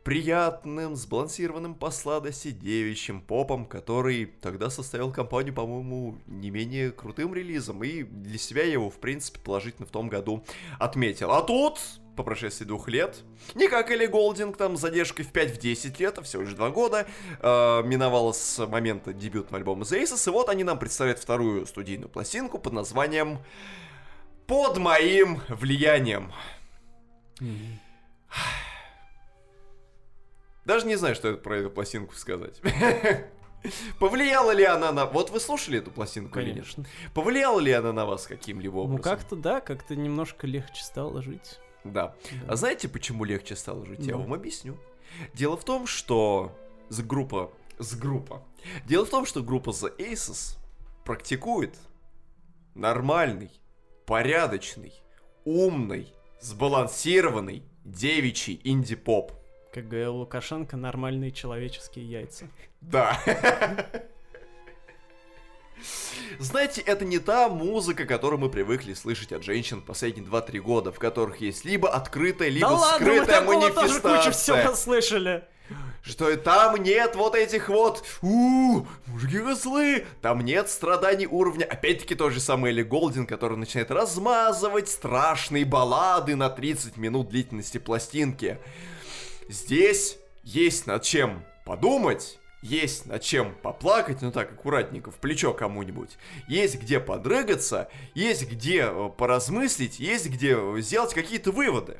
приятным, сбалансированным по сладости девичьим попом, который тогда составил компанию, по-моему, не менее крутым релизом. И для себя я его, в принципе, положительно в том году отметил. А тут по прошествии двух лет. Не как Элли Голдинг, там, с задержкой в 5-10 лет, а всего лишь два года. Э, миновало с момента дебютного альбома The Aces, и вот они нам представляют вторую студийную пластинку под названием «Под моим влиянием». Даже не знаю, что это про эту пластинку сказать. *laughs* Повлияла ли она на... Вот вы слушали эту пластинку? Конечно. Повлияла ли она на вас каким-либо Ну, образом? как-то да, как-то немножко легче стало жить. Да. Да. А знаете, почему легче стало жить? Я Ну. вам объясню. Дело в том, что с группа... С группа. Дело в том, что группа The Aces практикует нормальный, порядочный, умный, сбалансированный девичий инди-поп. Как говорил Лукашенко, нормальные человеческие яйца. Да. *laughs* Знаете, это не та музыка, которую мы привыкли слышать от женщин последние 2-3 года, в которых есть либо открытая, либо да ладно, мы скрытая такого тоже кучу манифестация. всего слышали. Что и там нет вот этих вот у мужики козлы, там нет страданий уровня. Опять-таки тот же самый Элли Голдин, который начинает размазывать страшные баллады на 30 минут длительности пластинки. Здесь есть над чем подумать, есть над чем поплакать, ну так, аккуратненько, в плечо кому-нибудь. Есть где подрыгаться, есть где э, поразмыслить, есть где э, сделать какие-то выводы.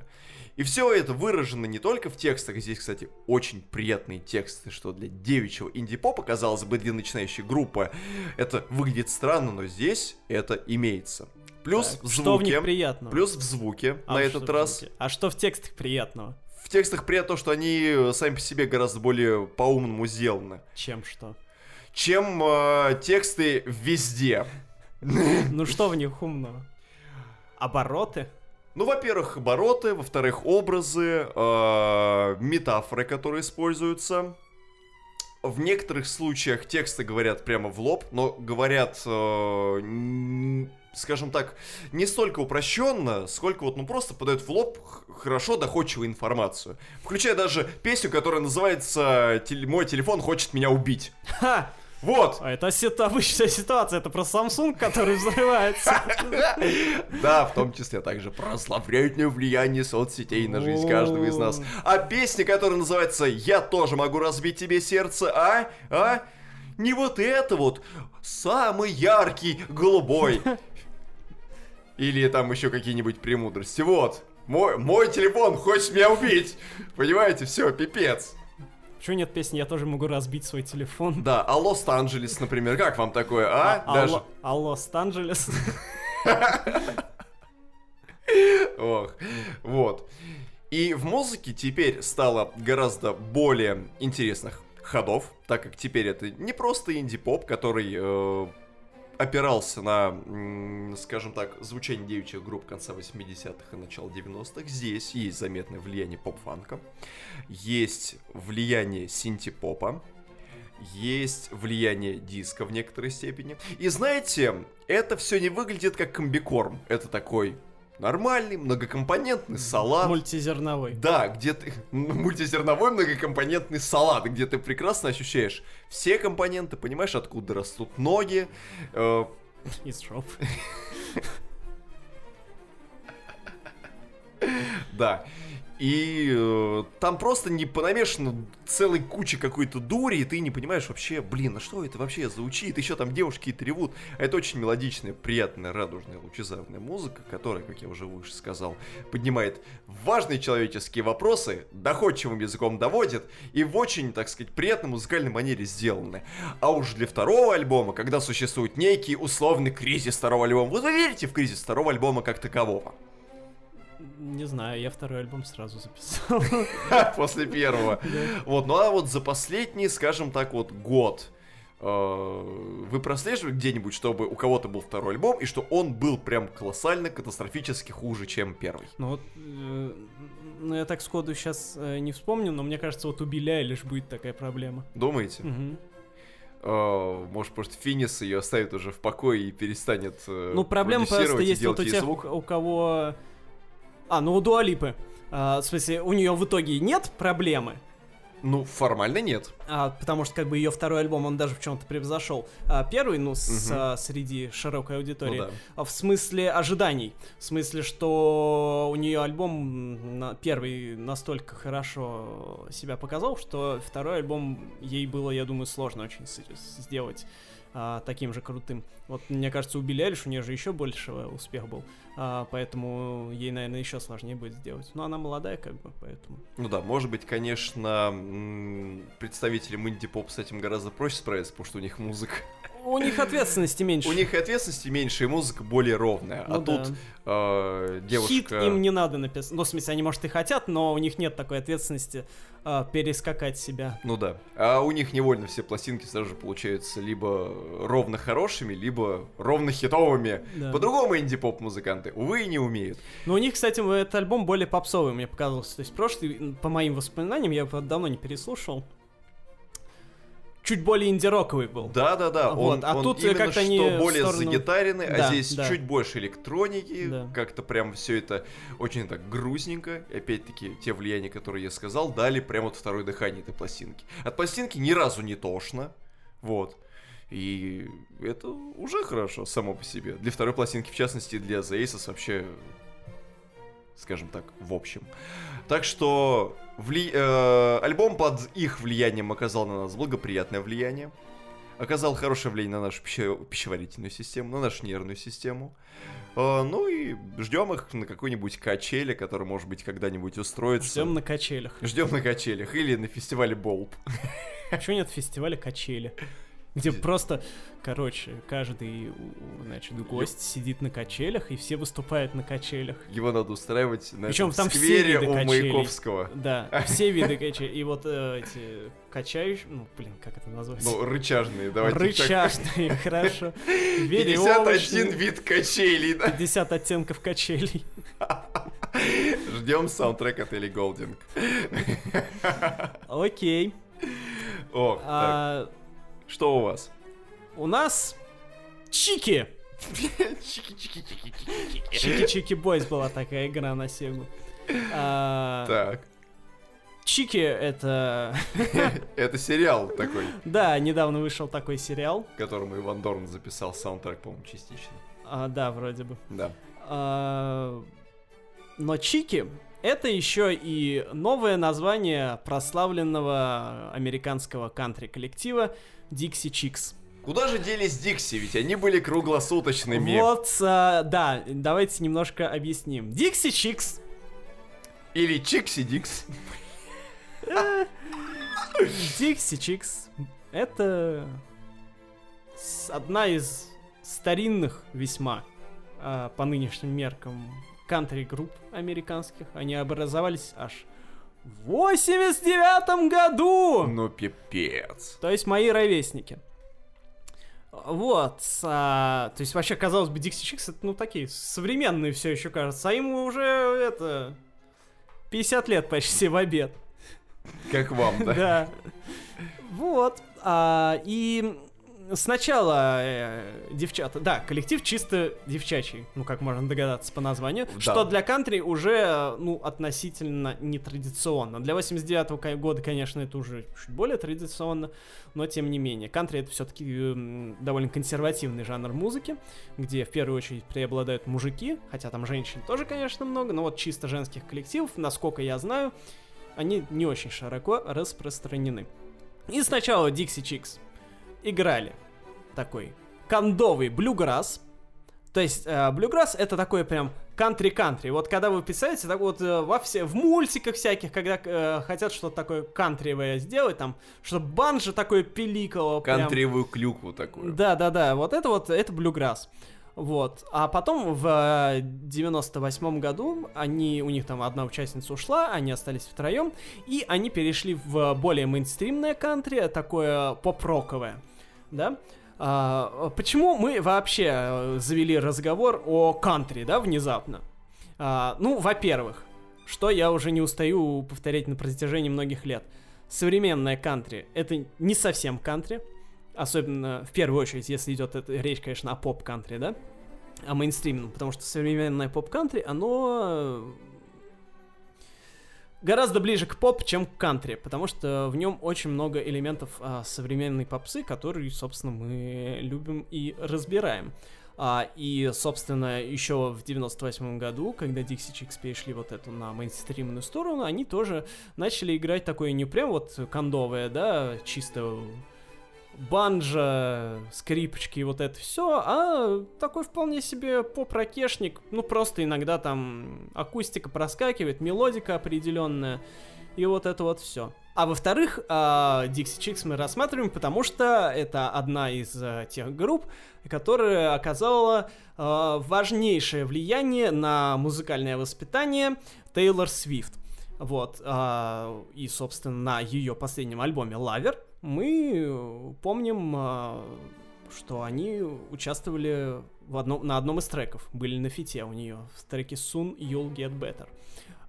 И все это выражено не только в текстах, здесь, кстати, очень приятные тексты, что для девичьего инди-попа, казалось бы, для начинающей группы, это выглядит странно, но здесь это имеется. Плюс Так, в Что в них звуке, приятного? плюс в звуке А на этот раз. звуке? А что в текстах приятного? В текстах приятно то, что они э, сами по себе гораздо более по-умному сделаны, Чем что? чем э, тексты везде. *laughs* Ну что в них умного? Обороты? Ну, во-первых, обороты, во-вторых, образы, э, метафоры, которые используются. В некоторых случаях тексты говорят прямо в лоб, но говорят, э, скажем так, не столько упрощенно, сколько вот, ну, просто подают в лоб хорошо доходчивую информацию. Включая даже песню, которая называется «Теле- «Мой телефон хочет меня убить». Ха! Вот! А это обычная ситуация, это про Samsung, который взрывается. *laughs* Да, в том числе также прославляющее влияние соцсетей на жизнь каждого из нас. А песня, которая называется «Я тоже могу разбить тебе сердце», а? А? Не вот это вот, самый яркий, голубой. *laughs* Или там еще какие-нибудь премудрости. Вот, мой, мой телефон хочет меня убить. Понимаете, все, пипец. Почему нет песни «Я тоже могу разбить свой телефон»? Да, а Лос-Анджелес, например, как вам такое, а? Даже... Алло, алло, Лос-Анджелес. Ох, вот. И в музыке теперь стало гораздо более интересных ходов, так как теперь это не просто инди-поп, который э, опирался на, скажем так, звучание девичьих групп конца 80-х и начала 90-х. Здесь есть заметное влияние поп-фанка, есть влияние синти-попа, есть влияние диска в некоторой степени. И знаете, это все не выглядит как комбикорм. Это такой нормальный, многокомпонентный салат. Мультизерновой. Да, где ты... *laughs* Мультизерновой многокомпонентный салат, где ты прекрасно ощущаешь все компоненты, понимаешь, откуда растут ноги. э, Из жопы. *laughs* Да. И э, там просто не понамешано целой куча какой-то дури, и ты не понимаешь вообще, блин, а что это вообще звучит? Еще там девушки и ревут. А это очень мелодичная, приятная, радужная, лучезарная музыка, которая, как я уже выше сказал, поднимает важные человеческие вопросы, доходчивым языком доводит и в очень, так сказать, приятной музыкальной манере сделаны. А уж для второго альбома, когда существует некий условный кризис второго альбома, вы верите в кризис второго альбома как такового? Не знаю, я второй альбом сразу записал. *laughs* После первого. *laughs* Вот, ну а вот за последний, скажем так, вот год э, вы прослеживали где-нибудь, чтобы у кого-то был второй альбом, и что он был прям колоссально, катастрофически хуже, чем первый? Ну вот, э, ну я так сходу сейчас не вспомню, но мне кажется, вот у Билля лишь будет такая проблема. Думаете? Мгм. Э, Может, просто Финис ее оставит уже в покое и перестанет э, Ну, проблема просто есть вот у тех, звук? у кого... А, ну у Дуалипы. в смысле, у нее в итоге нет проблемы, Ну, формально нет. а, потому что как бы ее второй альбом, он даже в чем-то превзошел. А первый, ну, с- Мгм. а, среди широкой аудитории. Ну да. А В смысле ожиданий. В смысле, что у нее альбом на- первый настолько хорошо себя показал, что второй альбом ей было, я думаю, сложно очень с- сделать а, таким же крутым. Вот мне кажется, у Билли Айлиш у нее же еще больше успех был, а, поэтому ей, наверное, еще сложнее будет сделать. Но она молодая, как бы, поэтому. Ну да, может быть, конечно, представителям инди-поп с этим гораздо проще справиться, потому что у них музыка... У них ответственности меньше. У них ответственности меньше, и музыка более ровная. Ну а да. тут э, девушка... Хит им не надо написать. Ну, в смысле, они, может, и хотят, но у них нет такой ответственности а, перескакать себя. Ну да. А у них невольно все пластинки сразу же получаются либо ровно хорошими, либо ровно хитовыми. Да. По-другому инди-поп музыканты, увы, не умеют. Но у них, кстати, этот альбом более попсовый, мне показалось. То есть прошлый, по моим воспоминаниям, я его давно не переслушал, чуть более инди-роковый был. Да-да-да, Вот, он, а он тут именно как-то что более сторону- загитаренный, а Да, здесь да. чуть больше электроники, Да. как-то прям все это очень так грустненько. И опять-таки, те влияния, которые я сказал, дали прям вот второе дыхание этой пластинки. От пластинки ни разу не тошно, вот. И это уже хорошо само по себе. Для второй пластинки, в частности, для The Aces вообще, скажем так, в общем. Так что вли- э, альбом под их влиянием оказал на нас благоприятное влияние. Оказал хорошее влияние на нашу пище- пищеварительную систему, на нашу нервную систему. Э, ну и ждем их на какой-нибудь качеле, который, может быть, когда-нибудь устроится. Ждем на качелях. Ждем на качелях или на фестивале Болб. Почему нет фестиваля качели? Где просто, короче, каждый, значит, гость сидит на качелях, и все выступают на качелях. Его надо устраивать на Причем там все сквере виды у качелей. Маяковского. Да, все виды качелей. И вот э, эти качающие, ну, блин, как это назвать? Ну, рычажные, давайте так. Рычажные, *laughs* хорошо. 51 Веревочные. вид качелей, да? 50 оттенков качелей. *laughs* Ждем саундтрек от Элли Голдинг. Окей. О, так, А, что у вас? у нас Чики. Чики-Чики Бойс *laughs* была такая игра на Сегу. А, Так, Чики это... *laughs* это сериал такой, Да, недавно вышел такой сериал. которому Иван Дорн записал саундтрек, по-моему, частично. А, да, вроде бы. Да. А, Но Чики это еще и новое название прославленного американского кантри-коллектива Dixie Chicks. Куда же делись Дикси? Ведь они были круглосуточными. Вот, а, да, давайте немножко объясним. Dixie Chicks Или Чикси Дикс. Dixie Chicks это одна из старинных весьма а, по нынешним меркам кантри-групп американских. Они образовались аж в 89 году! Ну, пипец. То есть мои ровесники. Вот, а, то есть вообще, казалось бы, Dixie Chicks это, ну, такие современные все еще кажется, а ему уже, это, 50 лет почти в обед. Как вам, да? *laughs* Да. Вот. а, и сначала э, девчата, да, коллектив чисто девчачий, ну как можно догадаться по названию, Да. что для кантри уже, ну, относительно нетрадиционно. Для 89 ко- года, конечно, это уже чуть более традиционно, но тем не менее. Кантри это все-таки довольно консервативный жанр музыки, где в первую очередь преобладают мужики, хотя там женщин тоже, конечно, много, но вот чисто женских коллективов, насколько я знаю, они не очень широко распространены. И сначала Dixie Chicks играли такой кондовый блюграсс. То есть э, блюграсс это такой прям кантри-кантри. Вот когда вы писаете, так вот э, во все, в мультиках всяких, когда э, хотят что-то такое кантривое сделать, там, чтобы банджо такое пиликало. прям. Кантривую клюкву такую. Да, да, да, вот это вот, это блюграсс. Вот. А потом в э, 98 году они, у них там одна участница ушла, они остались втроем, и они перешли в более мейнстримное кантри, такое поп-роковое, да. А, почему мы вообще э, завели разговор о кантри, да, внезапно? А, ну, во-первых, что я уже не устаю повторять на протяжении многих лет. Современное кантри — это не совсем кантри, особенно в первую очередь, если идет эта речь, конечно, о поп-кантри, да, о мейнстримном, потому что современное поп-кантри, оно э, гораздо ближе к поп, чем к кантри, потому что в нем очень много элементов а, современной попсы, которые, собственно, мы любим и разбираем. А, и, собственно, еще в 98 году, когда Dixie Chicks перешли вот эту на мейнстримную сторону, они тоже начали играть такое не прям вот кондовое, да, чисто банджа, скрипочки и вот это все, а такой вполне себе поп-ракешник, ну просто иногда там акустика проскакивает, мелодика определенная, и вот это вот все. А во-вторых, а, Dixie Chicks мы рассматриваем, потому что это одна из а, тех групп, которая оказала а, важнейшее влияние на музыкальное воспитание Тейлор Свифт. Вот, и, собственно, на ее последнем альбоме «Lover» мы э, помним, а, что они участвовали в одном, на одном из треков, были на feat е у нее, в треке «Soon You'll Get Better».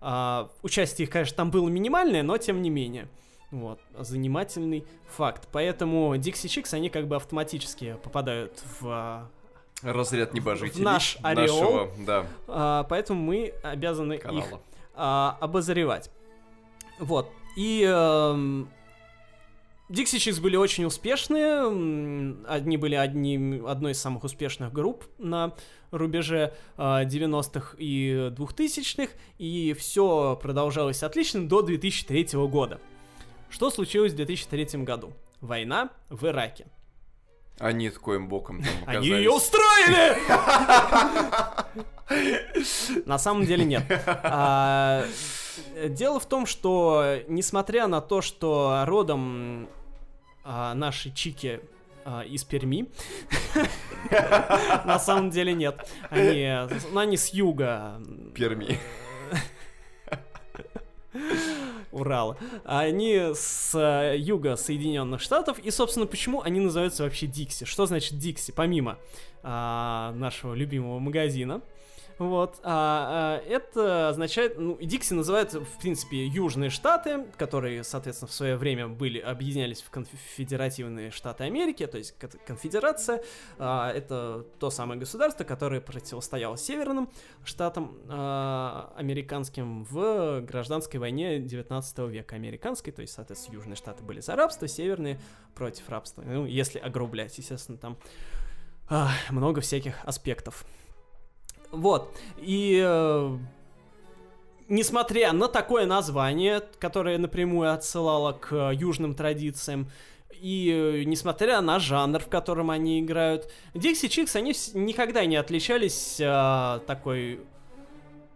А, участие их, конечно, там было минимальное, но тем не менее. Вот, занимательный факт. Поэтому Dixie Chicks, они как бы автоматически попадают в а, Разряд небожителей. В наш ореол. Нашего, да, а, поэтому мы обязаны их канала. а, обозревать. Вот. И эм, Dixie Chicks были очень успешные. м, Одни были одним, одной из самых успешных групп на рубеже а, 90-х и 2000-х. И все продолжалось отлично до 2003 года. Что случилось в 2003 году? Война в Ираке. Они коим боком там Они оказались. ее устроили! На самом деле нет. А, Дело в том, что несмотря на то, что родом а, наши чики а, из Перми, *laughs* на самом деле нет. Они, ну, они с юга. Перми. *laughs* Урала. Они с юга Соединенных Штатов. И, собственно, почему они называются вообще Дикси? Что значит Дикси, помимо а, нашего любимого магазина? Вот, а, а, это означает, ну, Дикси называют, в принципе, Южные Штаты, которые, соответственно, в свое время были, объединялись в конфедеративные Штаты Америки, то есть кон- конфедерация, а, это то самое государство, которое противостояло Северным Штатам а, американским в гражданской войне 19 века американской, то есть, соответственно, Южные Штаты были за рабство, Северные против рабства, ну, если огрублять, естественно, там а, много всяких аспектов. Вот. И э, несмотря на такое название, которое напрямую отсылало к э, южным традициям, и э, несмотря на жанр, в котором они играют, Dixie Chicks, они никогда не отличались э, такой...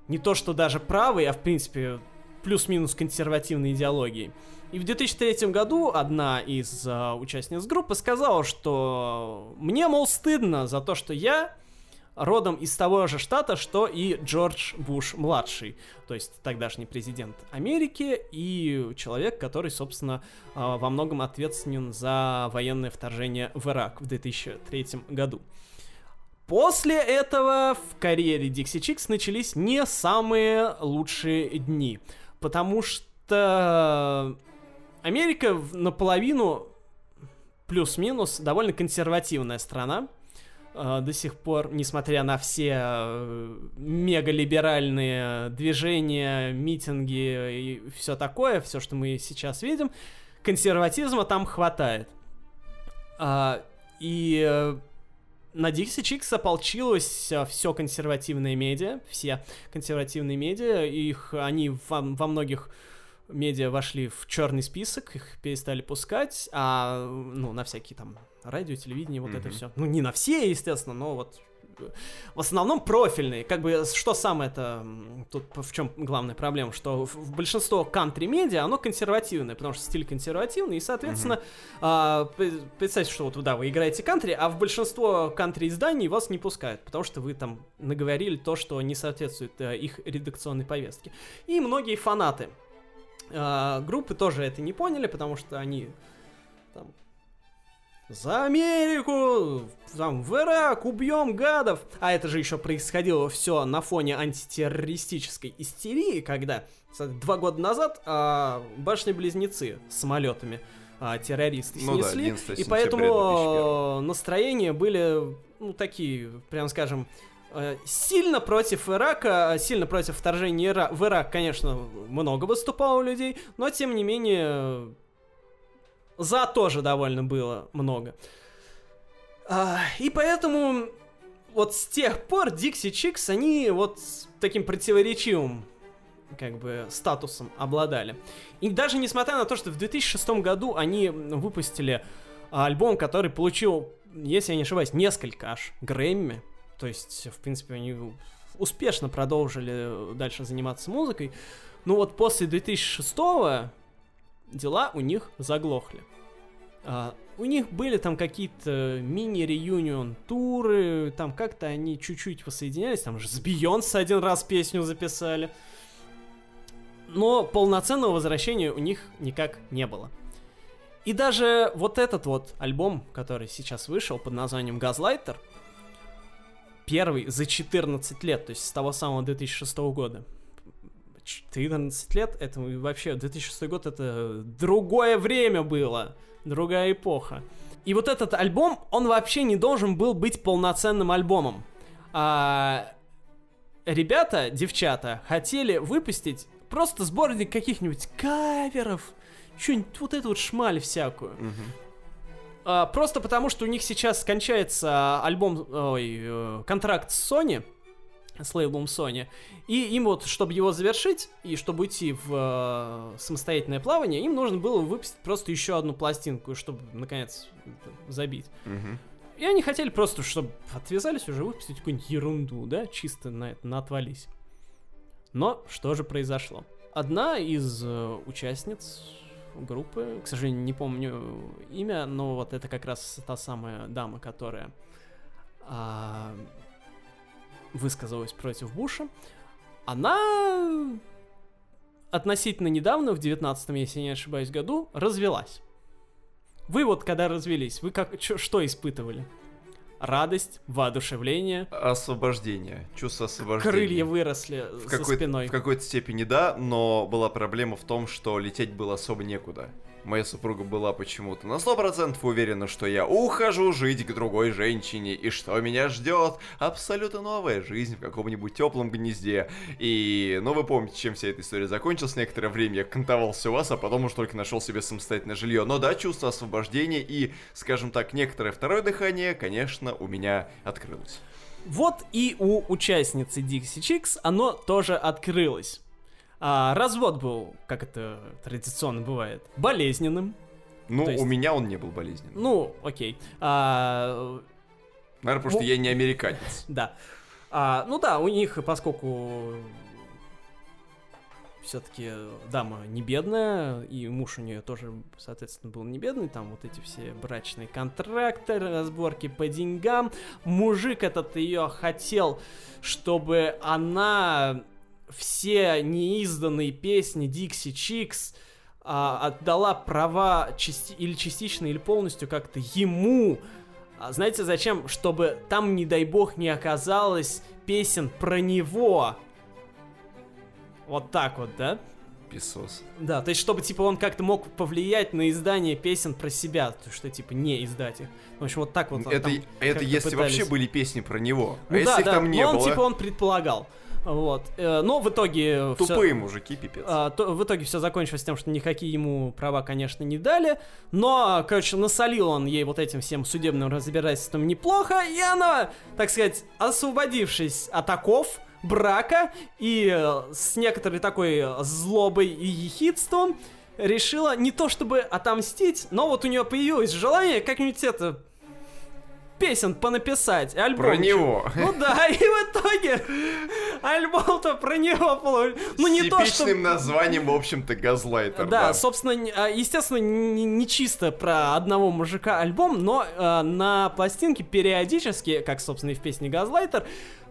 Не то что даже правой, а в принципе плюс-минус консервативной идеологией. И в 2003 году одна из э, участниц группы сказала, что мне, мол, стыдно за то, что я родом из того же штата, что и Джордж Буш-младший, то есть тогдашний президент Америки и человек, который, собственно, а, во многом ответственен за военное вторжение в Ирак в 2003 году. После этого в карьере Dixie Chicks начались не самые лучшие дни, потому что Америка наполовину плюс-минус довольно консервативная страна до сих пор, несмотря на все э, мегалиберальные движения, митинги и все такое, все, что мы сейчас видим, консерватизма там хватает. А, и э, на Dixie Chicks ополчилось все консервативные медиа, все консервативные медиа, их они во, во многих медиа вошли в черный список, их перестали пускать, а ну на всякие там радио, телевидение, вот mm-hmm. это все. Ну не на все, естественно, но вот в основном профильные. Как бы, что самое это... Тут в чем главная проблема? Что в, в большинство кантри-медиа, оно консервативное, потому что стиль консервативный, и, соответственно, mm-hmm. а, представьте, что вот, да, вы играете кантри, а в большинство кантри-изданий вас не пускают, потому что вы там наговорили то, что не соответствует а, их редакционной повестке. И многие фанаты а, группы тоже это не поняли, потому что они там за Америку, там, в Ирак, убьем гадов. А это же еще происходило все на фоне антитеррористической истерии, когда два года назад а, башни-близнецы с самолетами а, террористы ну снесли. Да, и поэтому настроения были, ну, такие, прям скажем, э, сильно против Ирака, сильно против вторжения Ира... в Ирак, конечно, много выступало людей, но тем не менее за тоже довольно было много. А, и поэтому вот с тех пор Dixie Chicks, они вот таким противоречивым как бы статусом обладали. И даже несмотря на то, что в 2006 году они выпустили альбом, который получил, если я не ошибаюсь, несколько аж Грэмми, то есть, в принципе, они успешно продолжили дальше заниматься музыкой, но вот после 2006 дела у них заглохли. А, у них были там какие-то мини-реюнион туры, там как-то они чуть-чуть воссоединялись, там же с Бейонсе один раз песню записали. Но полноценного возвращения у них никак не было. И даже вот этот вот альбом, который сейчас вышел под названием Газлайтер, первый за 14 лет, то есть с того самого 2006 года. 14 лет, это вообще 2006 год, это другое время было, другая эпоха. И вот этот альбом, он вообще не должен был быть полноценным альбомом. А, ребята, девчата, хотели выпустить просто сборник каких-нибудь каверов, что-нибудь вот эту вот шмаль всякую. А, просто потому, что у них сейчас кончается альбом, ой, э, контракт с Sony, с лейблом Sony. И им вот, чтобы его завершить, и чтобы уйти в э, самостоятельное плавание, им нужно было выпустить просто еще одну пластинку, чтобы, наконец, забить. Угу. И они хотели просто, чтобы отвязались уже, выпустить какую-нибудь ерунду, да, чисто на это, на отвались. Но что же произошло? Одна из э, участниц группы, к сожалению, не помню имя, но вот это как раз та самая дама, которая а, высказалась против Буша, она относительно недавно, в 19 если не ошибаюсь, году, развелась. Вы вот когда развелись, вы как чё, что испытывали? Радость, воодушевление. Освобождение. Чувство освобождения. Крылья выросли в за спиной. В какой-то степени да, но была проблема в том, что лететь было особо некуда моя супруга была почему-то на 100% уверена, что я ухожу жить к другой женщине, и что меня ждет абсолютно новая жизнь в каком-нибудь теплом гнезде. И, ну вы помните, чем вся эта история закончилась. Некоторое время я кантовался у вас, а потом уж только нашел себе самостоятельное жилье. Но да, чувство освобождения и, скажем так, некоторое второе дыхание, конечно, у меня открылось. Вот и у участницы Dixie Chicks оно тоже открылось. А, развод был, как это традиционно бывает, болезненным. Ну, есть... у меня он не был болезненным. Ну, окей. А... Наверное, потому ну... что я не американец. *laughs* Да. А, ну да, у них, поскольку все-таки дама не бедная, и муж у нее тоже, соответственно, был не бедный, там вот эти все брачные контракты, разборки по деньгам. Мужик этот ее хотел, чтобы она все неизданные песни Dixie Chicks а, отдала права части или частично, или полностью как-то ему. А знаете зачем? Чтобы там, не дай бог, не оказалось песен про него. Вот так вот, да? Песос. Да, то есть, чтобы, типа, он как-то мог повлиять на издание песен про себя, то что, типа, не издать их. В общем, вот так вот. Это, это если пытались. вообще были песни про него. Ну а да, если их да, там не но он, было, типа, он предполагал. Вот. Э, Но в итоге... тупые мужики, пипец. а, то- в итоге все закончилось тем, что никакие ему права, конечно, не дали. Но, короче, насолил он ей вот этим всем судебным разбирательством неплохо. И она, так сказать, освободившись от оков, брака и э, с некоторой такой злобой и ехидством решила не то чтобы отомстить, но вот у нее появилось желание как-нибудь это песен понаписать, альбом. Про него. Ну да, и в итоге альбом-то про него получился. Ну не то, что... названием, в общем-то, Газлайтер. Да, собственно, не- а, естественно, не, не чисто про одного мужика альбом, но э, на пластинке периодически, как, собственно, и в песне Газлайтер,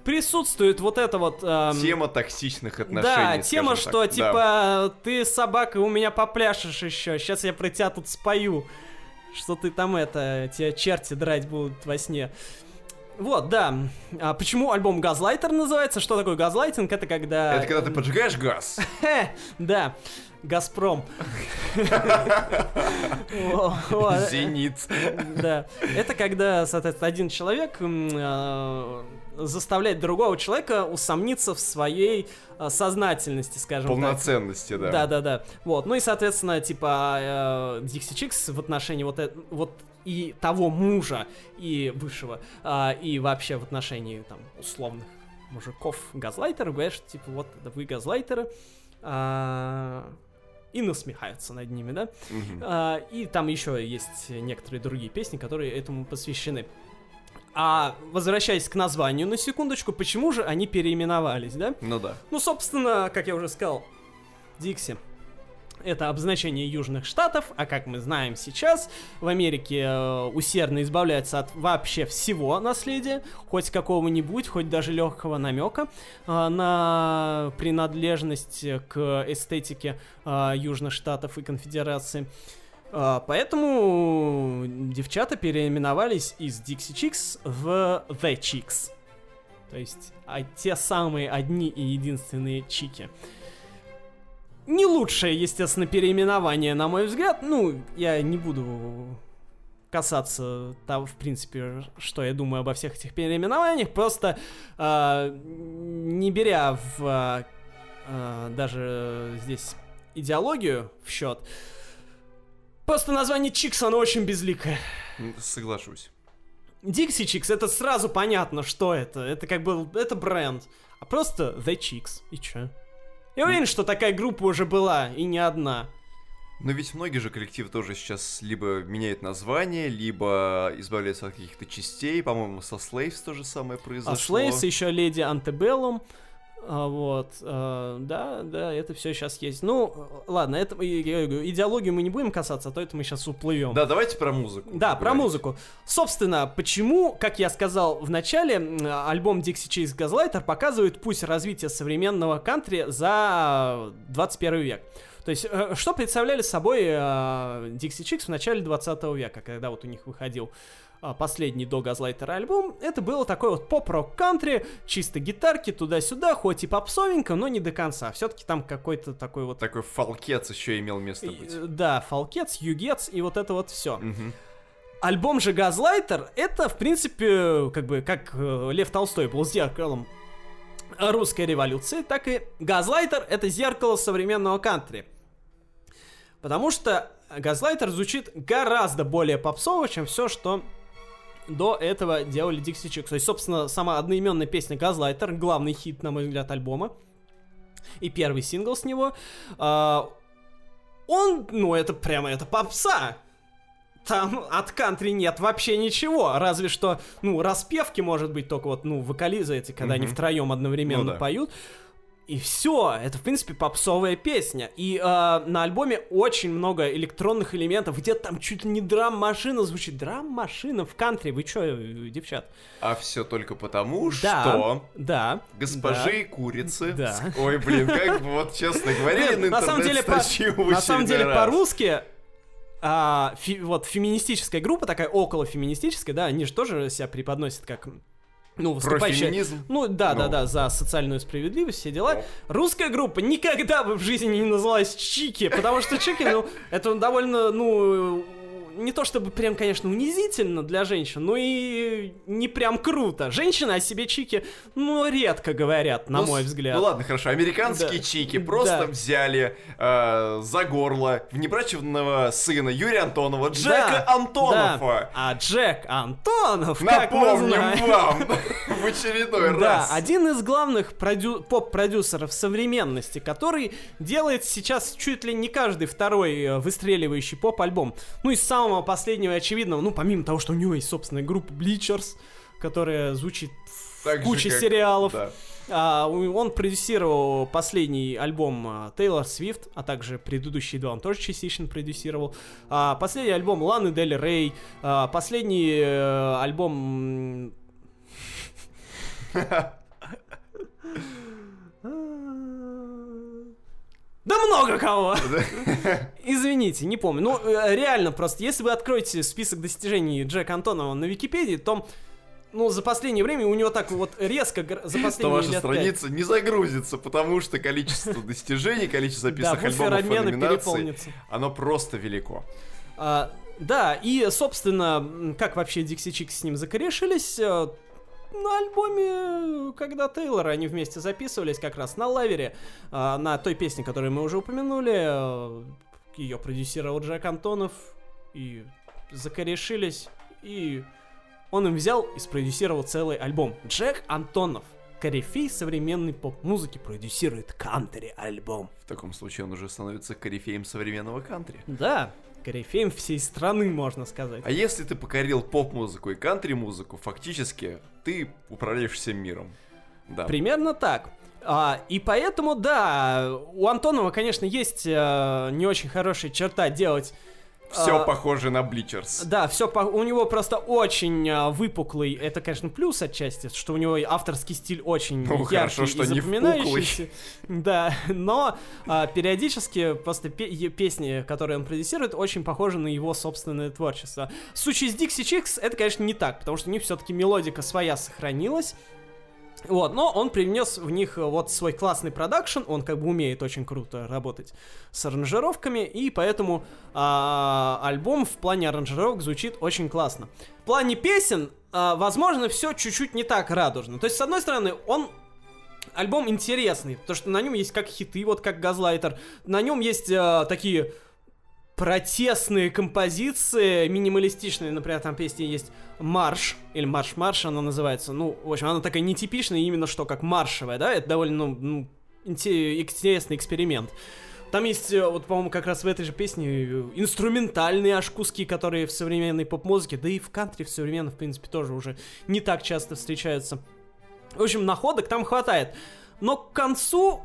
присутствует вот это вот... эм, Тема токсичных отношений. да, тема, что так. типа Да. ты собака, у меня попляшешь еще, сейчас я про тебя тут спою, что ты там это, тебя черти драть будут во сне. Вот, да. А почему альбом Газлайтер называется? Что такое газлайтинг? Это когда... Это когда ты поджигаешь газ. Да. Газпром. Зенит. Да. Это когда, соответственно, один человек м, э, заставляет другого человека усомниться в своей э, сознательности, скажем так. Полноценности, да. Да, да, да. Вот. Ну и, соответственно, типа э, Dixie Chicks в отношении вот, э- вот и того мужа, и бывшего, а, и вообще в отношении там условных мужиков газлайтеров, говорят, что типа вот вы газлайтеры, а, и насмехаются над ними, да. А, и там еще есть некоторые другие песни, которые этому посвящены. А возвращаясь к названию на секундочку, почему же они переименовались, да? Ну да. Ну, собственно, как я уже сказал, Дикси. Это обозначение Южных Штатов, а как мы знаем сейчас, в Америке э, усердно избавляются от вообще всего наследия, хоть какого-нибудь, хоть даже легкого намека э, на принадлежность к эстетике э, Южных Штатов и Конфедерации. Э, поэтому девчата переименовались из Dixie Chicks в The Chicks. То есть а, те самые одни и единственные чики. Не лучшее, естественно, переименование, на мой взгляд. Ну, я не буду касаться того, в принципе, что я думаю обо всех этих переименованиях. Просто а, не беря в а, а, даже здесь идеологию в счет, просто название Чикс, оно очень безликое. Соглашусь. Dixie Chicks, это сразу понятно, что это. Это как бы, это бренд. А просто The Chicks. И чё? Я уверен, что такая группа уже была, и не одна. Но ведь многие же коллективы тоже сейчас либо меняют название, либо избавляются от каких-то частей. По-моему, со Slaves то же самое А произошло. Slaves, еще Леди Антебеллум. А, вот, а, да, да, это все сейчас есть. Ну, ладно, это и- я говорю, идеологию мы не будем касаться, а то это мы сейчас уплывем. Да, давайте про музыку. Да, про поговорить. музыку. Собственно, почему, как я сказал в начале, альбом Dixie Chicks Газлайтер показывает путь развития современного кантри за 21 век. То есть, э, что представляли собой э, Dixie Chicks в начале 20 века, когда вот у них выходил последний до Газлайтера альбом, это было такой вот поп-рок кантри, чисто гитарки туда-сюда, хоть и попсовенько, но не до конца. Все-таки там какой-то такой вот... Такой фалкец еще имел место быть. Да, фалкец, югец и вот это вот все. Альбом же Газлайтер это, в принципе, как бы, как э, Лев Толстой был зеркалом русской революции, так и Газлайтер это зеркало современного кантри. Потому что Газлайтер звучит гораздо более попсово, чем все, что до этого делали Dixie Chicks. То есть, собственно, сама одноименная песня Газлайтер, главный хит, на мой взгляд, альбома. И первый сингл с него. а, он, ну, это прямо, это попса. Там от кантри нет вообще ничего, разве что, ну, распевки, может быть, только вот, ну, вокализы эти, когда они Мгм. втроем одновременно Ну да. поют. И все, это, в принципе, попсовая песня. И э, на альбоме очень много электронных элементов. Где-то там чуть ли не драм-машина звучит. Драм-машина в кантри. Вы чё, девчат? А все только потому, Да. что Да. госпожи курицы... Да. *laughs* Ой, блин, как бы вот честно *laughs* говоря, на самом деле, на самом деле по-русски а, фи- вот феминистическая группа, такая около феминистическая, да, они же тоже себя преподносят как ну, выступающая... феминизм. Ну, да, да, Ну. да, за социальную справедливость, все дела. Оп. Русская группа никогда бы в жизни не называлась Чики, потому что Чики, ну, это довольно, ну, не то чтобы прям, конечно, унизительно для женщин, но и не прям круто. Женщины о себе Чики, ну, редко говорят, на Ну, мой взгляд. Ну ладно, хорошо. Американские Да. чики просто Да. взяли э, за горло внебрачного сына Юрия Антонова, Джека Да, Антонова. да. А Джек Антонов, как мы Напомним вам *laughs* в очередной Да, раз. один из главных продю- поп-продюсеров современности, который делает сейчас чуть ли не каждый второй э, выстреливающий поп-альбом. Ну, из самого последнего и очевидного, ну, помимо того, что у него есть собственная группа Bleachers, которая звучит в Так же, куче как- сериалов. да. А, он продюсировал последний альбом а, Тейлор Свифт, а также предыдущие два он тоже частично продюсировал. А, последний альбом Ланы Дель Рей, а, последний э, альбом... *laughs* *laughs* *laughs* Да много кого! *laughs* Извините, не помню. Ну, э, реально просто, если вы откроете список достижений Джека Антонова на Википедии, то, ну, за последнее время у него так вот резко, за последние ваша лет страница не загрузится, потому что количество достижений, количество записанных буфер альбомов и номинаций, оно просто велико. А, да, и, собственно, как вообще Дикси Чикс с ним закорешились, э, на альбоме, когда Тейлор, они вместе записывались как раз на лавере, а, на той песне, которую мы уже упомянули, ее продюсировал Джек Антонов, и закорешились, и он им взял и спродюсировал целый альбом. Джек Антонов, корифей современной поп-музыки, продюсирует кантри-альбом. В таком случае он уже становится корифеем современного кантри. Да, корифеем всей страны, можно сказать. А если ты покорил поп-музыку и кантри-музыку, фактически ты управляешь всем миром. Да. Примерно так. А, и поэтому, да, у Антонова, конечно, есть э, не очень хорошая черта делать. Все а, похоже на Бличерс. Да, все у него просто очень а, выпуклый. Это, конечно, плюс отчасти, что у него авторский стиль очень Ну, яркий хорошо, что и не запоминающийся. *laughs* Да, но а, периодически просто пе- песни, которые он продюсирует, очень похожи на его собственное творчество. В случае с Dixie Chicks это, конечно, не так, потому что у них все-таки мелодика своя сохранилась. Вот, но он привнес в них э, вот свой классный продакшн, он как бы умеет очень круто работать с аранжировками, и поэтому а, альбом в плане аранжировок звучит очень классно. В плане песен, а, возможно, все чуть-чуть не так радужно. То есть, с одной стороны, он альбом интересный, потому что на нем есть как хиты, вот как Газлайтер, на нем есть а, такие протестные композиции, минималистичные, например, там песни есть «Марш», или «Марш-марш» она называется, ну, в общем, она такая нетипичная, именно что как маршевая, да, это довольно, ну, ну, инте- интересный эксперимент. Там есть, э, вот, по-моему, как раз в этой же песне э, инструментальные аж куски, которые в современной поп-музыке, да и в кантри в современном, в принципе, тоже уже не так часто встречаются. В общем, находок там хватает. Но к концу,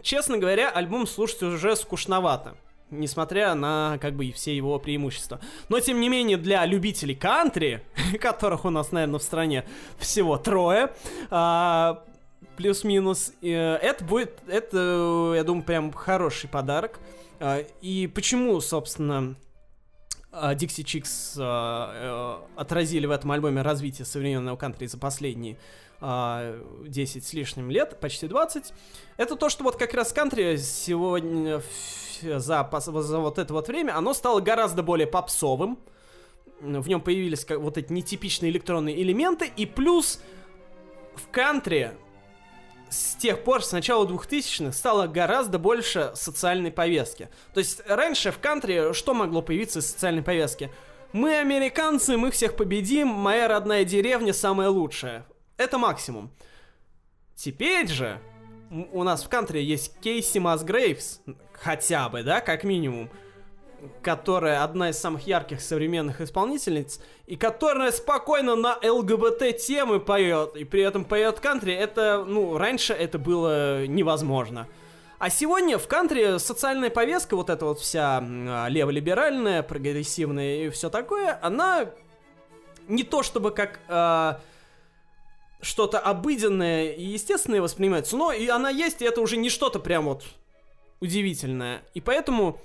честно говоря, альбом слушать уже скучновато. Несмотря на, как бы, все его преимущества. Но, тем не менее, для любителей кантри, *laughs* которых у нас, наверное, в стране всего трое, а, плюс-минус, э, это будет, это, я думаю, прям хороший подарок. А, И почему, собственно, а, Dixie Chicks а, э, отразили в этом альбоме развитие современного кантри за последние а, 10 с лишним лет, почти 20, это то, что вот как раз кантри сегодня за, за вот это вот время, оно стало гораздо более попсовым, в нем появились как, вот эти нетипичные электронные элементы, и плюс в кантри с тех пор, с начала 2000-х, стало гораздо больше социальной повестки. То есть раньше в кантри что могло появиться из социальной повестки? Мы американцы, мы всех победим, моя родная деревня самая лучшая. Это максимум. Теперь же у нас в кантри есть Кейси Масгрейвс, хотя бы, да, как минимум, которая одна из самых ярких современных исполнительниц, и которая спокойно на ЛГБТ темы поет, и при этом поет кантри, это, ну, раньше это было невозможно. А сегодня в кантри социальная повестка, вот эта вот вся а, леволиберальная, прогрессивная и все такое, она не то чтобы как а, что-то обыденное и естественное воспринимается, но и она есть, и это уже не что-то прям вот удивительное. И поэтому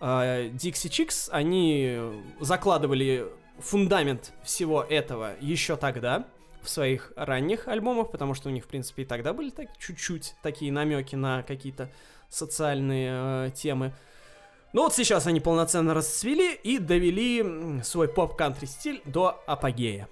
э, Dixie Chicks, они закладывали фундамент всего этого еще тогда. в своих ранних альбомах, потому что у них, в принципе, и тогда были так чуть-чуть такие намеки на какие-то социальные э, темы. Но вот сейчас они полноценно расцвели и довели свой поп-кантри стиль до апогея.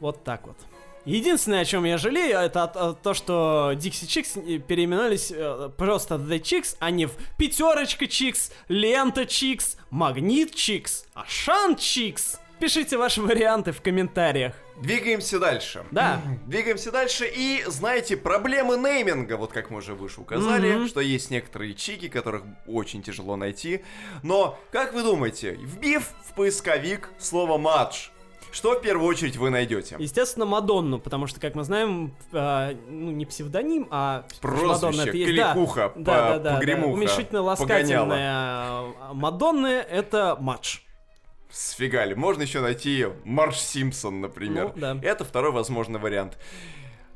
Вот так вот. Единственное, о чем я жалею, это то, что Dixie Chicks переименовались э, просто The Chicks, а не в Пятерочка Chicks, Лента Chicks, Магнит Chicks, Ашан Chicks. Пишите ваши варианты в комментариях. Двигаемся дальше. Да. Двигаемся дальше. И, знаете, проблемы нейминга, вот как мы уже выше указали, mm-hmm. что есть некоторые чики, которых очень тяжело найти. Но, как вы думаете, вбив в поисковик слово «матч», что в первую очередь вы найдете? Естественно, Мадонну, потому что, как мы знаем, э, ну не псевдоним, а прозвище, Мадонна это есть. Кликуха, да, по, да, да, погремуха, да. уменьшительно ласкательная Мадонны это матч. Сфигали. Можно еще найти Марш Симпсон, например. Ну, да. Это второй возможный вариант.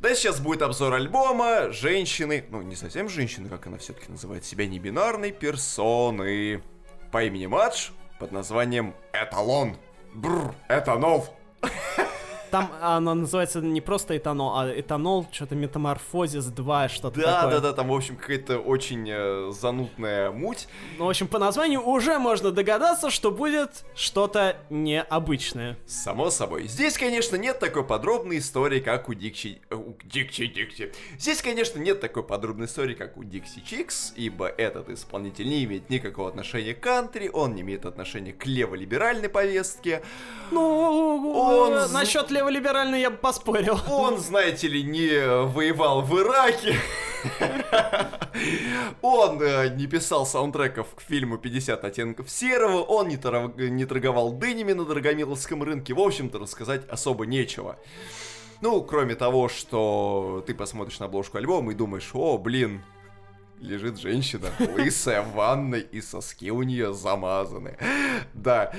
Да, сейчас будет обзор альбома женщины, ну не совсем женщины, как она все-таки называет себя, не бинарной персоны по имени Мадж под названием Эталон. Бррр, этанол. Там оно называется не просто этанол, а этанол, что-то метаморфозис 2, что-то да, такое. Да, да, да, там, в общем, какая-то очень э, занудная муть. Ну, в общем, по названию уже можно догадаться, что будет что-то необычное. Само собой. Здесь, конечно, нет такой подробной истории, как у Дикчи... Э, у Дикчи Дикси. Здесь, конечно, нет такой подробной истории, как у Дикси Чикс, ибо этот исполнитель не имеет никакого отношения к кантри, он не имеет отношения к леволиберальной повестке. Ну, он... насчет леволиберальный я бы поспорил. Он, знаете ли, не воевал в Ираке. Он э, не писал саундтреков к фильму «50 оттенков серого», он не, торг... не торговал дынями на Драгомиловском рынке, в общем-то, рассказать особо нечего. Ну, кроме того, что ты посмотришь на обложку альбома и думаешь, о, блин, лежит женщина, лысая в ванной, и соски у нее замазаны. Да.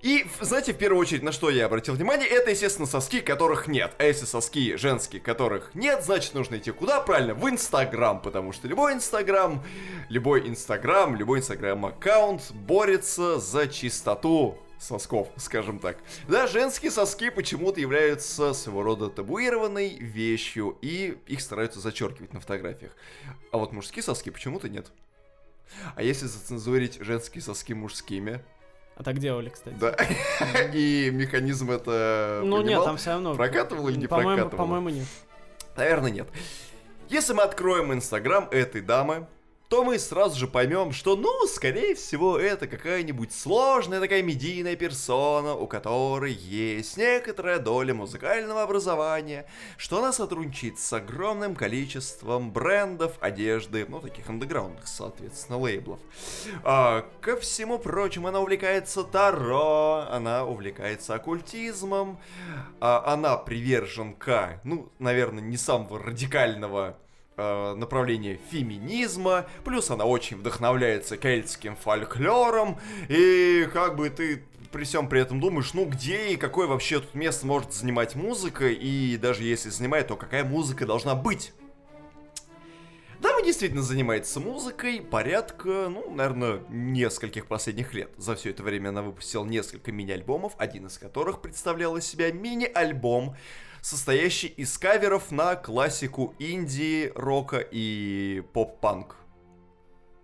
И, знаете, в первую очередь, на что я обратил внимание, это, естественно, соски, которых нет. А если соски женские, которых нет, значит, нужно идти куда? Правильно, в Инстаграм, потому что любой Инстаграм, любой Инстаграм, любой Инстаграм-аккаунт борется за чистоту сосков, скажем так. Да, женские соски почему-то являются своего рода табуированной вещью, и их стараются зачеркивать на фотографиях. А вот мужские соски почему-то нет. А если зацензурить женские соски мужскими, а так делали, кстати. Да. И механизм это Ну нет, там все равно. Прокатывал или не прокатывал? По-моему, нет. Наверное, нет. Если мы откроем инстаграм этой дамы, то мы сразу же поймем, что, ну, скорее всего, это какая-нибудь сложная такая медийная персона, у которой есть некоторая доля музыкального образования, что она сотрудничает с огромным количеством брендов, одежды, ну, таких андеграундных, соответственно, лейблов. А, ко всему прочему, она увлекается таро, она увлекается оккультизмом, а, она приверженка, ну, наверное, не самого радикального направление феминизма, плюс она очень вдохновляется кельтским фольклором, и как бы ты при всем при этом думаешь, ну где и какое вообще тут место может занимать музыка, и даже если занимает, то какая музыка должна быть? Дама действительно занимается музыкой порядка, ну, наверное, нескольких последних лет. За все это время она выпустила несколько мини-альбомов, один из которых представлял из себя мини-альбом состоящий из каверов на классику инди, рока и поп-панк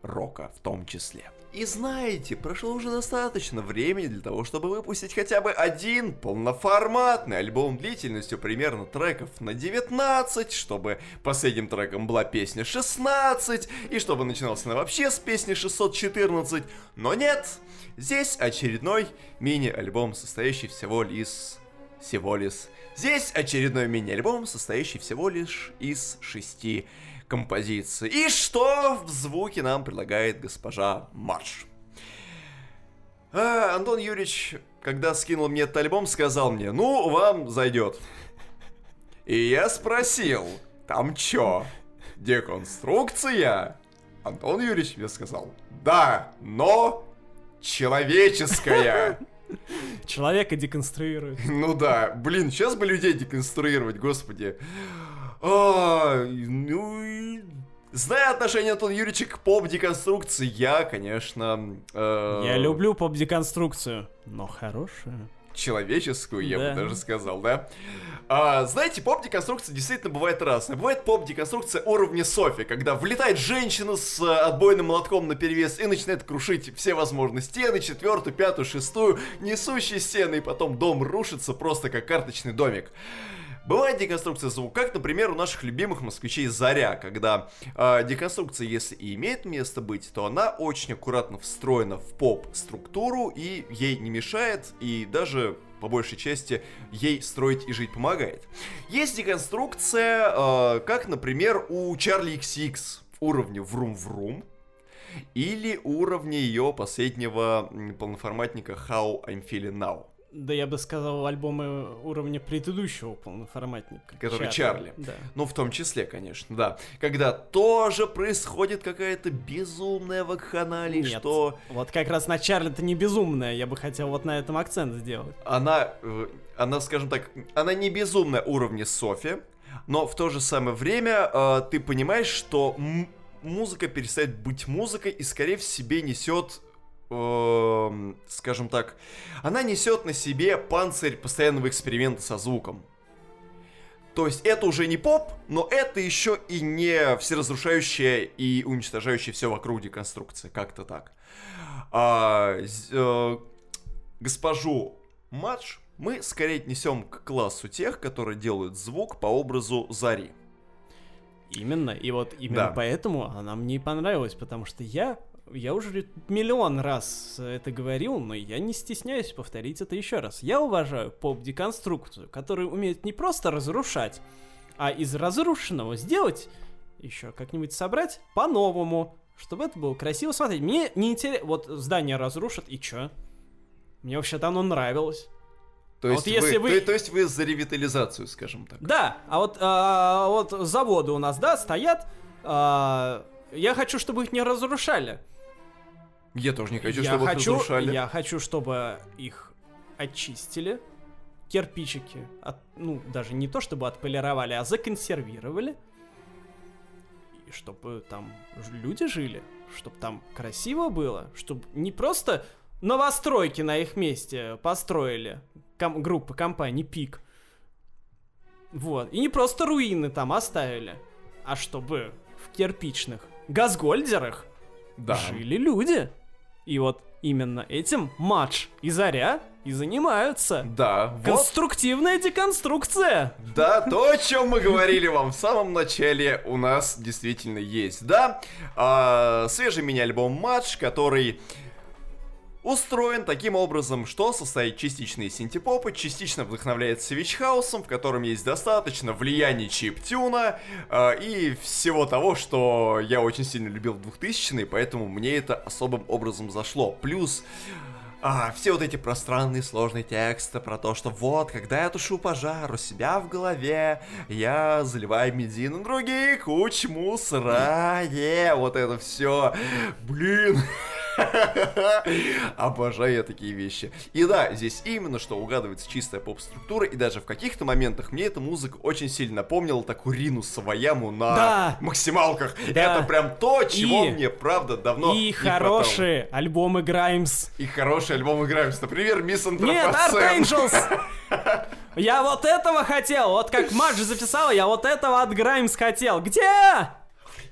рока в том числе. И знаете, прошло уже достаточно времени для того, чтобы выпустить хотя бы один полноформатный альбом длительностью примерно треков на 19, чтобы последним треком была песня 16, и чтобы начинался она вообще с песни 614. Но нет, здесь очередной мини-альбом, состоящий всего лишь... всего лишь Здесь очередной мини-альбом, состоящий всего лишь из шести композиций. И что в звуке нам предлагает госпожа Марш? А, Антон Юрьевич, когда скинул мне этот альбом, сказал мне, ну, вам зайдет. И я спросил, там чё, деконструкция? Антон Юрьевич мне сказал, да, но человеческая. Человека деконструируют. Ну да, блин, сейчас бы людей деконструировать, господи. А, ну Зная отношение Антона Юрьевича к поп-деконструкции, я, конечно... Э... Я люблю поп-деконструкцию, но хорошую. Человеческую, я Да. бы даже сказал, да. А, знаете, поп-деконструкция действительно бывает разная. Бывает поп-деконструкция уровня Софи, когда влетает женщина с э, отбойным молотком на перевес и начинает крушить все возможные стены, четвертую, пятую, шестую, несущие стены, и потом дом рушится просто как карточный домик. Бывает деконструкция звука, как, например, у наших любимых москвичей Заря, когда э, деконструкция, если и имеет место быть, то она очень аккуратно встроена в поп-структуру и ей не мешает, и даже по большей части ей строить и жить помогает. Есть деконструкция, э, как, например, у Charlie XX уровня Vroom-Vroom, или уровня ее последнего полноформатника How I'm Feeling Now. Да я бы сказал, альбомы уровня предыдущего полноформатника. Который Чарли. Да. Ну, в том числе, конечно, да. Когда тоже происходит какая-то безумная вакханалия, Нет. что Вот как раз на Чарли-то не безумная, я бы хотел вот на этом акцент сделать. она, э, она, скажем так, она не безумная уровня Софи, но в то же самое время э, ты понимаешь, что музыка перестает быть музыкой и скорее в себе несет эм, скажем так, она несет на себе панцирь постоянного эксперимента со звуком. То есть это уже не поп, но это еще и не всеразрушающая и уничтожающая все вокруг деконструкция, как-то так. А, э, госпожу Мадж мы скорее отнесем к классу тех, которые делают звук по образу Зари. Именно, и вот именно Да. поэтому она мне и понравилась, потому что я, я уже миллион раз это говорил, но я не стесняюсь повторить это еще раз. Я уважаю поп-деконструкцию, которая умеет не просто разрушать, а из разрушенного сделать, еще как-нибудь собрать по-новому, чтобы это было красиво смотреть. Мне не интересно, вот здание разрушат, и чё? Мне вообще-то оно нравилось. То А есть, вот если вы, вы- то, то есть вы за ревитализацию, скажем так. Да, а вот, а, вот заводы у нас, да, стоят. а, я хочу, чтобы их не разрушали. Я тоже не хочу, я чтобы их хочу, разрушали. Я хочу, чтобы их очистили, кирпичики, от, ну, даже не то чтобы отполировали, а законсервировали. И чтобы там люди жили, чтобы там красиво было, чтобы не просто новостройки на их месте построили, ком- группа компаний ПИК. Вот. И не просто руины там оставили, а чтобы в кирпичных газгольдерах Да. жили люди. И вот именно этим матч и Заря и занимаются. Да, вот, Конструктивная деконструкция. да, то, о чем мы говорили вам в самом начале, у нас действительно есть, да. А, свежий мини-альбом Матч, который устроен таким образом, что состоит частично из синтепопа, частично вдохновляется вичхаусом, в котором есть достаточно влияния чиптюна а, и всего того, что я очень сильно любил в 2000-е, поэтому мне это особым образом зашло. Плюс а, все вот эти пространные сложные тексты про то, что вот, когда я тушу пожар у себя в голове, я заливаю бензин на других, куч мусора, е, вот это все. Блин. *laughs* *laughs* Обожаю я такие вещи. И да, здесь именно что угадывается чистая поп-структура, и даже в каких-то моментах мне эта музыка очень сильно напомнила такую Рину Саваяму на Да. максималках. Да. Это прям то, чего И- мне, правда, давно и не хватало. хорошие альбомы Граймс. И хороший альбом играемся. Например, Мисс Нет, Archangels! *laughs* Я вот этого хотел, вот как Мадж записала, я вот этого от Граймс хотел. Где?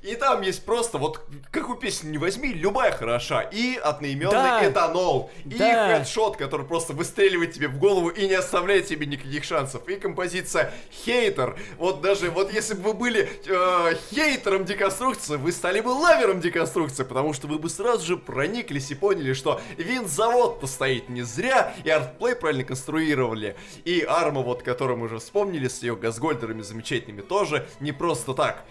И там есть просто, вот, какую песню не возьми, любая хороша. И одноименный Да. этанол. И Да. хедшот, который просто выстреливает тебе в голову и не оставляет тебе никаких шансов. И композиция хейтер. Вот даже, вот если бы вы были э, хейтером деконструкции, вы стали бы лавером деконструкции, потому что вы бы сразу же прониклись и поняли, что винзавод-то стоит не зря, и артплей правильно конструировали. И арма, вот, которую мы уже вспомнили, с ее газгольдерами замечательными, тоже не просто так.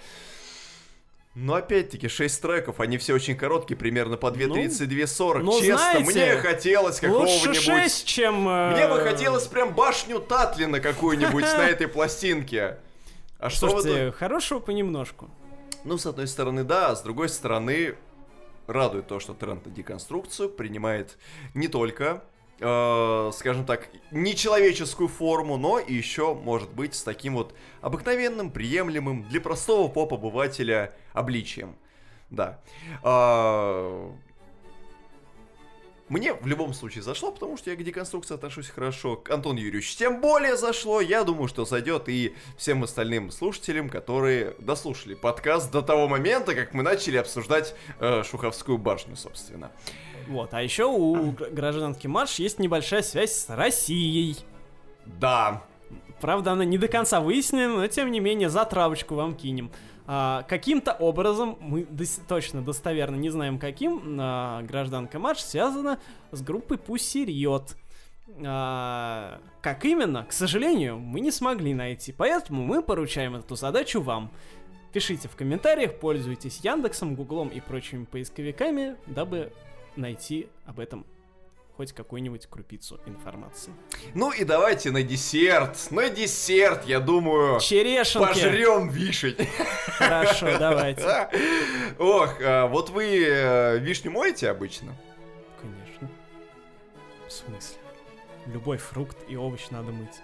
Но опять-таки, 6 треков, они все очень короткие, примерно по 2.32.40. ну, Честно, знаете, мне хотелось Лучше какого-нибудь... 6, чем... э, Мне бы хотелось прям башню Татлина какую-нибудь на *laughs* этой пластинке. А что Слушайте, хорошего понемножку. ну, с одной стороны, да, а с другой стороны, радует то, что тренд на деконструкцию принимает не только, э, скажем так, нечеловеческую форму, но еще, может быть, с таким вот обыкновенным, приемлемым для простого поп-обывателя обличием. Да. А, Мне в любом случае зашло, потому что я к деконструкции отношусь хорошо. К Антону Юрьевичу тем более зашло. Я думаю, что зайдет и всем остальным слушателям, которые дослушали подкаст до того момента, как мы начали обсуждать э, Шуховскую башню, собственно. Вот, а еще у гражданки Марш есть небольшая связь с Россией. Да. Правда, она не до конца выяснена, но тем не менее затравочку вам кинем. А, каким-то образом, мы дос- точно достоверно не знаем каким, а, гражданка Марш связана с группой Pussy Riot. А, как именно, к сожалению, мы не смогли найти, поэтому мы поручаем эту задачу вам. Пишите в комментариях, пользуйтесь Яндексом, Гуглом и прочими поисковиками, дабы найти об этом хоть какую-нибудь крупицу информации. Ну и давайте на десерт. На десерт, я думаю, Черешенки! пожрем вишень. Хорошо, давайте. *laughs* Ох, а вот вы э, вишню моете обычно? Конечно. В смысле? Любой фрукт и овощ надо мыть.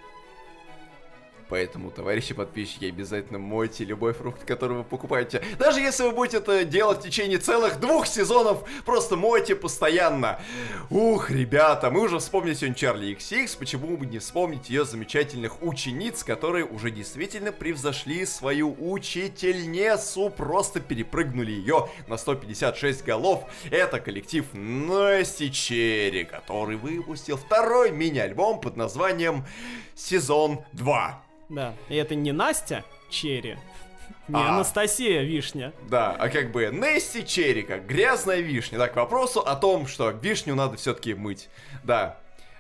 Поэтому, товарищи подписчики, обязательно мойте любой фрукт, который вы покупаете. Даже если вы будете это делать в течение целых двух сезонов, просто мойте постоянно. Ух, ребята, мы уже вспомнили сегодня Чарли XX, почему бы не вспомнить ее замечательных учениц, которые уже действительно превзошли свою учительницу, просто перепрыгнули ее на 156 голов. Это коллектив Насти Черри, который выпустил второй мини-альбом под названием «Сезон 2». Да, и это не Настя Черри, *laughs* не А. Анастасия Вишня. Да, а как бы Несси Черри, как грязная вишня. Так, к вопросу о том, что вишню надо все-таки мыть. Да.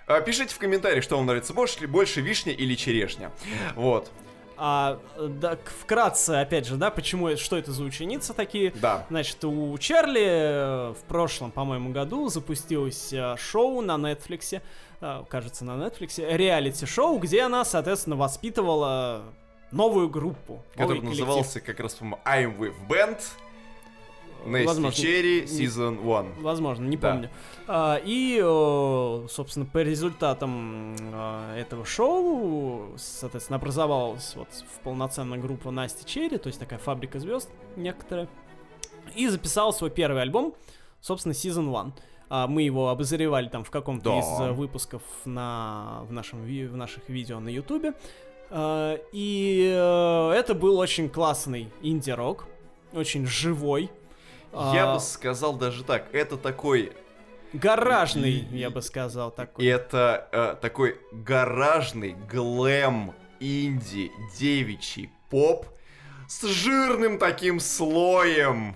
А, Пишите в комментариях, что вам нравится больше, больше вишня или черешня. Вот, А, да, вкратце, опять же, да, почему, что это за ученицы такие? да. Значит, у Чарли э, в прошлом, по-моему, году запустилось э, шоу на Нетфликсе, кажется, на Нетфликсе, реалити-шоу, где она, соответственно, воспитывала новую группу. Который назывался как раз, по-моему, I'm with Band. Черри, не- Season 1. Возможно, не Да. помню. А, и, э, собственно, по результатам э, этого шоу, соответственно, образовалась вот в полноценная группа Насти Черри, то есть такая фабрика звезд некоторая, и записала свой первый альбом, собственно, Season 1. А, мы его обозревали там в каком-то Да. из э, выпусков на, в, нашем, в наших видео на Ютубе. А, и э, это был очень классный инди-рок, очень живой. Я А, бы сказал даже так, это такой Гаражный, И- я бы сказал, такой. Это э, такой гаражный глэм инди девичий поп с жирным таким слоем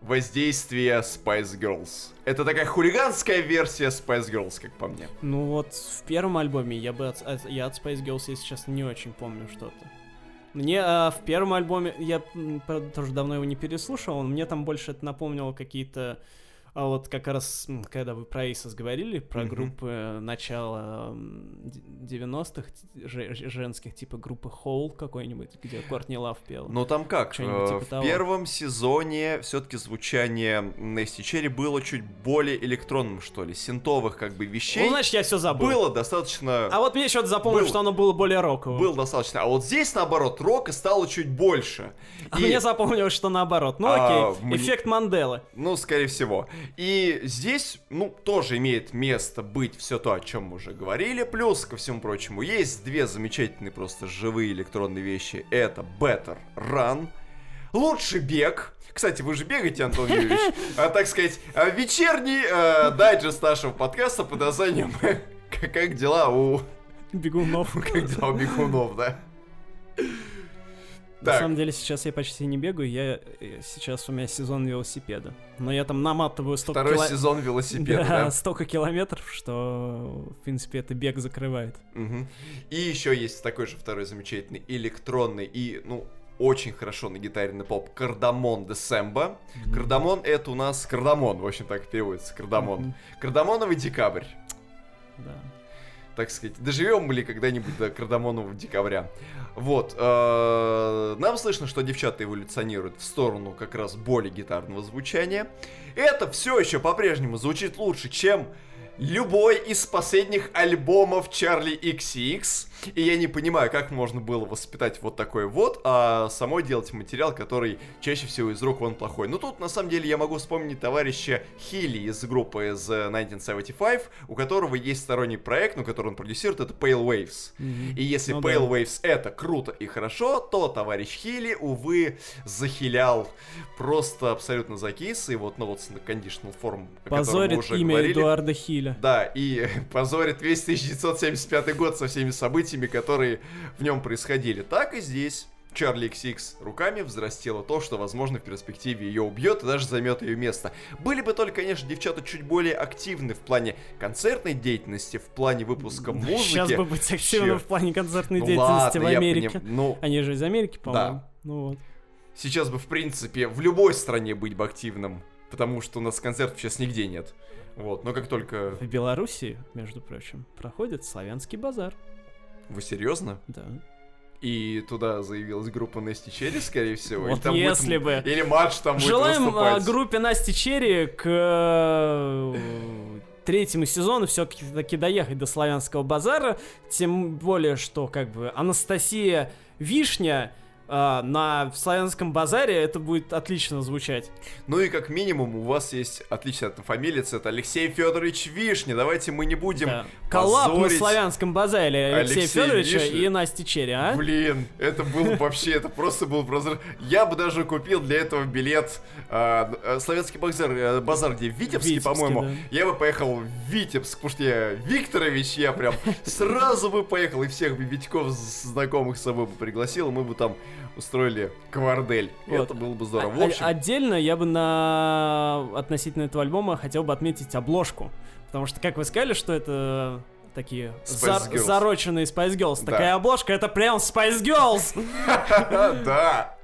воздействия Spice Girls. Это такая хулиганская версия Spice Girls, как по мне. Ну вот в первом альбоме я бы от, от- я от Space Girls, если честно, не очень помню что-то. Мне а, в первом альбоме, я тоже давно его не переслушал, мне там больше это напомнило какие-то а вот как раз, когда вы про Aces говорили, про Мгм. группы начала м, д- 90-х, же- ж- женских, типа группы Hole какой-нибудь, где Кортни Лав пел. Но там как? Э, типа в того. первом сезоне все-таки звучание Нести Черри было чуть более электронным, что ли, синтовых как бы вещей. ну, значит, я все забыл. было достаточно... А вот мне что-то запомнил, Было. что оно было более роковым. Был достаточно. А вот здесь, наоборот, рока стало чуть больше. *laughs* А И- мне запомнилось, что наоборот. Ну А, окей, мне- эффект Манделы. Ну, скорее всего. И здесь, ну, тоже имеет место быть все то, о чем мы уже говорили. Плюс, ко всему прочему, есть две замечательные просто живые электронные вещи. Это Better Run. Лучший бег. Кстати, вы же бегаете, Антон Юрьевич. А, так сказать, а, вечерний э, дайджест нашего подкаста под названием «Как как дела у... Бегунов. Как дела у бегунов, да?» На самом деле сейчас я почти не бегаю, я э, сейчас у меня сезон велосипеда. Но я там наматываю столько, второй кило- сезон велосипеда, Да, да? столько километров, что в принципе это бег закрывает. Мгм. И еще есть такой же второй замечательный электронный и, ну, очень хорошо на гитаре на поп Кардамон де Семба. Кардамон это у нас кардамон, в общем так переводится, кардамон. Мгм. Кардамоновый декабрь, Да. Так сказать. Доживем ли когда-нибудь до кардамонового декабря? Вот. э, Нам слышно, что девчата эволюционируют в сторону как раз более гитарного звучания. Это все еще по-прежнему звучит лучше, чем любой из последних альбомов Чарли XCX. И я не понимаю, как можно было воспитать вот такой вот, а самой делать материал, который чаще всего из рук вон плохой. Но тут, на самом деле, я могу вспомнить товарища Хилли из группы The 1975, у которого есть сторонний проект, ну, который он продюсирует, это Pale Waves. Мгм. И если Ну Pale да. Waves это круто и хорошо, то товарищ Хилли, увы, захилял просто абсолютно закис, и вот, ну вот с conditional form, о котором мы Позорит уже имя говорили. Эдуарда Хиля. Да, и *laughs* позорит весь 1975 год со всеми событиями, которые в нем происходили. Так и здесь. Чарли XX руками взрастила то, что, возможно, в перспективе ее убьет и даже займет ее место. Были бы только, конечно, девчата чуть более активны в плане концертной деятельности, в плане выпуска музыки. Сейчас бы быть активным в плане концертной Ну деятельности ладно, в Америке. поним- Ну, Они же из Америки, по-моему. Да. Ну вот. сейчас бы, в принципе, в любой стране быть бы активным, потому что у нас концертов сейчас нигде нет. Вот, но как только... В Белоруссии, между прочим, проходит славянский базар. Вы серьезно? Да. И туда заявилась группа Насти Черри, скорее всего. Вот там будет если м- бы. Или матч там будет Желаем выступать. а, группе Насти Черри к э, третьему сезону все-таки таки доехать до славянского базара. Тем более, что как бы Анастасия Вишня а, на славянском базаре это будет отлично звучать. Ну и как минимум у вас есть отличная фамилия, это Алексей Федорович Вишня. Давайте мы не будем... Да. Collab на славянском базаре Алексея Алексея Федоровича Вишни. и Насти Черри, а? Блин, это был бы вообще, это просто был прозор. Я бы даже купил для этого билет а, э, славянский базар, э, базар где в Витебске, Витебске, по-моему. да. Я бы поехал в Витебск, потому что я Викторович, я прям сразу бы поехал и всех Витьков з- знакомых с собой бы пригласил, и мы бы там устроили квардель. Вот. Это было бы здорово. В А- общем, Отдельно я бы на относительно этого альбома хотел бы отметить обложку. Потому что, как вы сказали, что это такие Spice зар- Girls. зароченные Spice Girls. Да. Такая обложка, это прям Spice Girls! *laughs* да.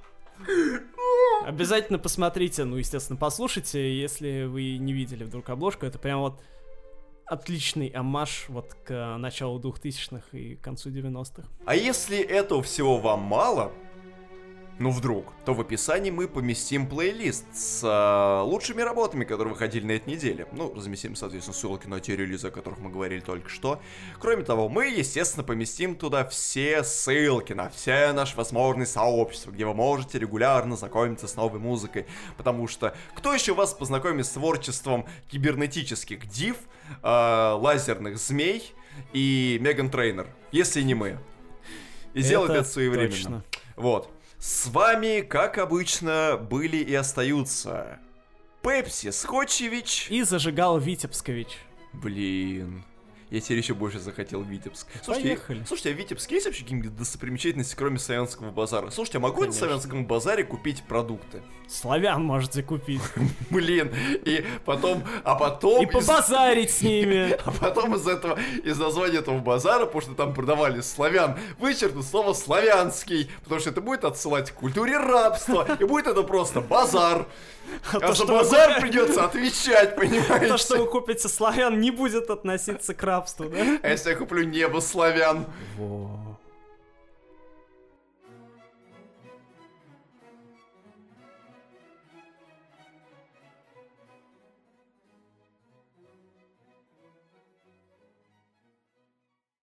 Обязательно посмотрите, ну, естественно, послушайте, если вы не видели вдруг обложку. Это прям вот отличный амаш вот к началу 2000-х и концу 90-х. А если этого всего вам мало, ну вдруг, то в описании мы поместим плейлист с а, лучшими работами, которые выходили на этой неделе. Ну, разместим, соответственно, ссылки на те релизы, о которых мы говорили только что. Кроме того, мы, естественно, поместим туда все ссылки на все наши возможные сообщества, где вы можете регулярно знакомиться с новой музыкой. Потому что кто еще вас познакомит с творчеством кибернетических див, а, лазерных змей и Меган Трейнер, если не мы? И сделать это своевременно. точно. Вот. С вами, как обычно, были и остаются Пепси Скотчевич. И зажигал Витебскович. Блин. Я теперь еще больше захотел Витебск. Слушайте, Поехали. слушайте, а в Витебске есть вообще какие-нибудь достопримечательности, кроме славянского базара? Слушайте, а могу я на Конечно. славянском базаре купить продукты? Славян можете купить. *laughs* Блин, и потом, а потом... И побазарить с ними. *laughs* А потом из этого, из названия этого базара, потому что там продавали славян, вычеркнут слово славянский, потому что это будет отсылать к культуре рабства, и будет это просто базар. *laughs* А, то, за что вы базар купите- придется отвечать, *laughs* понимаете? То, что вы купите славян, не будет относиться к рабству, да? А если я куплю небо славян? Во.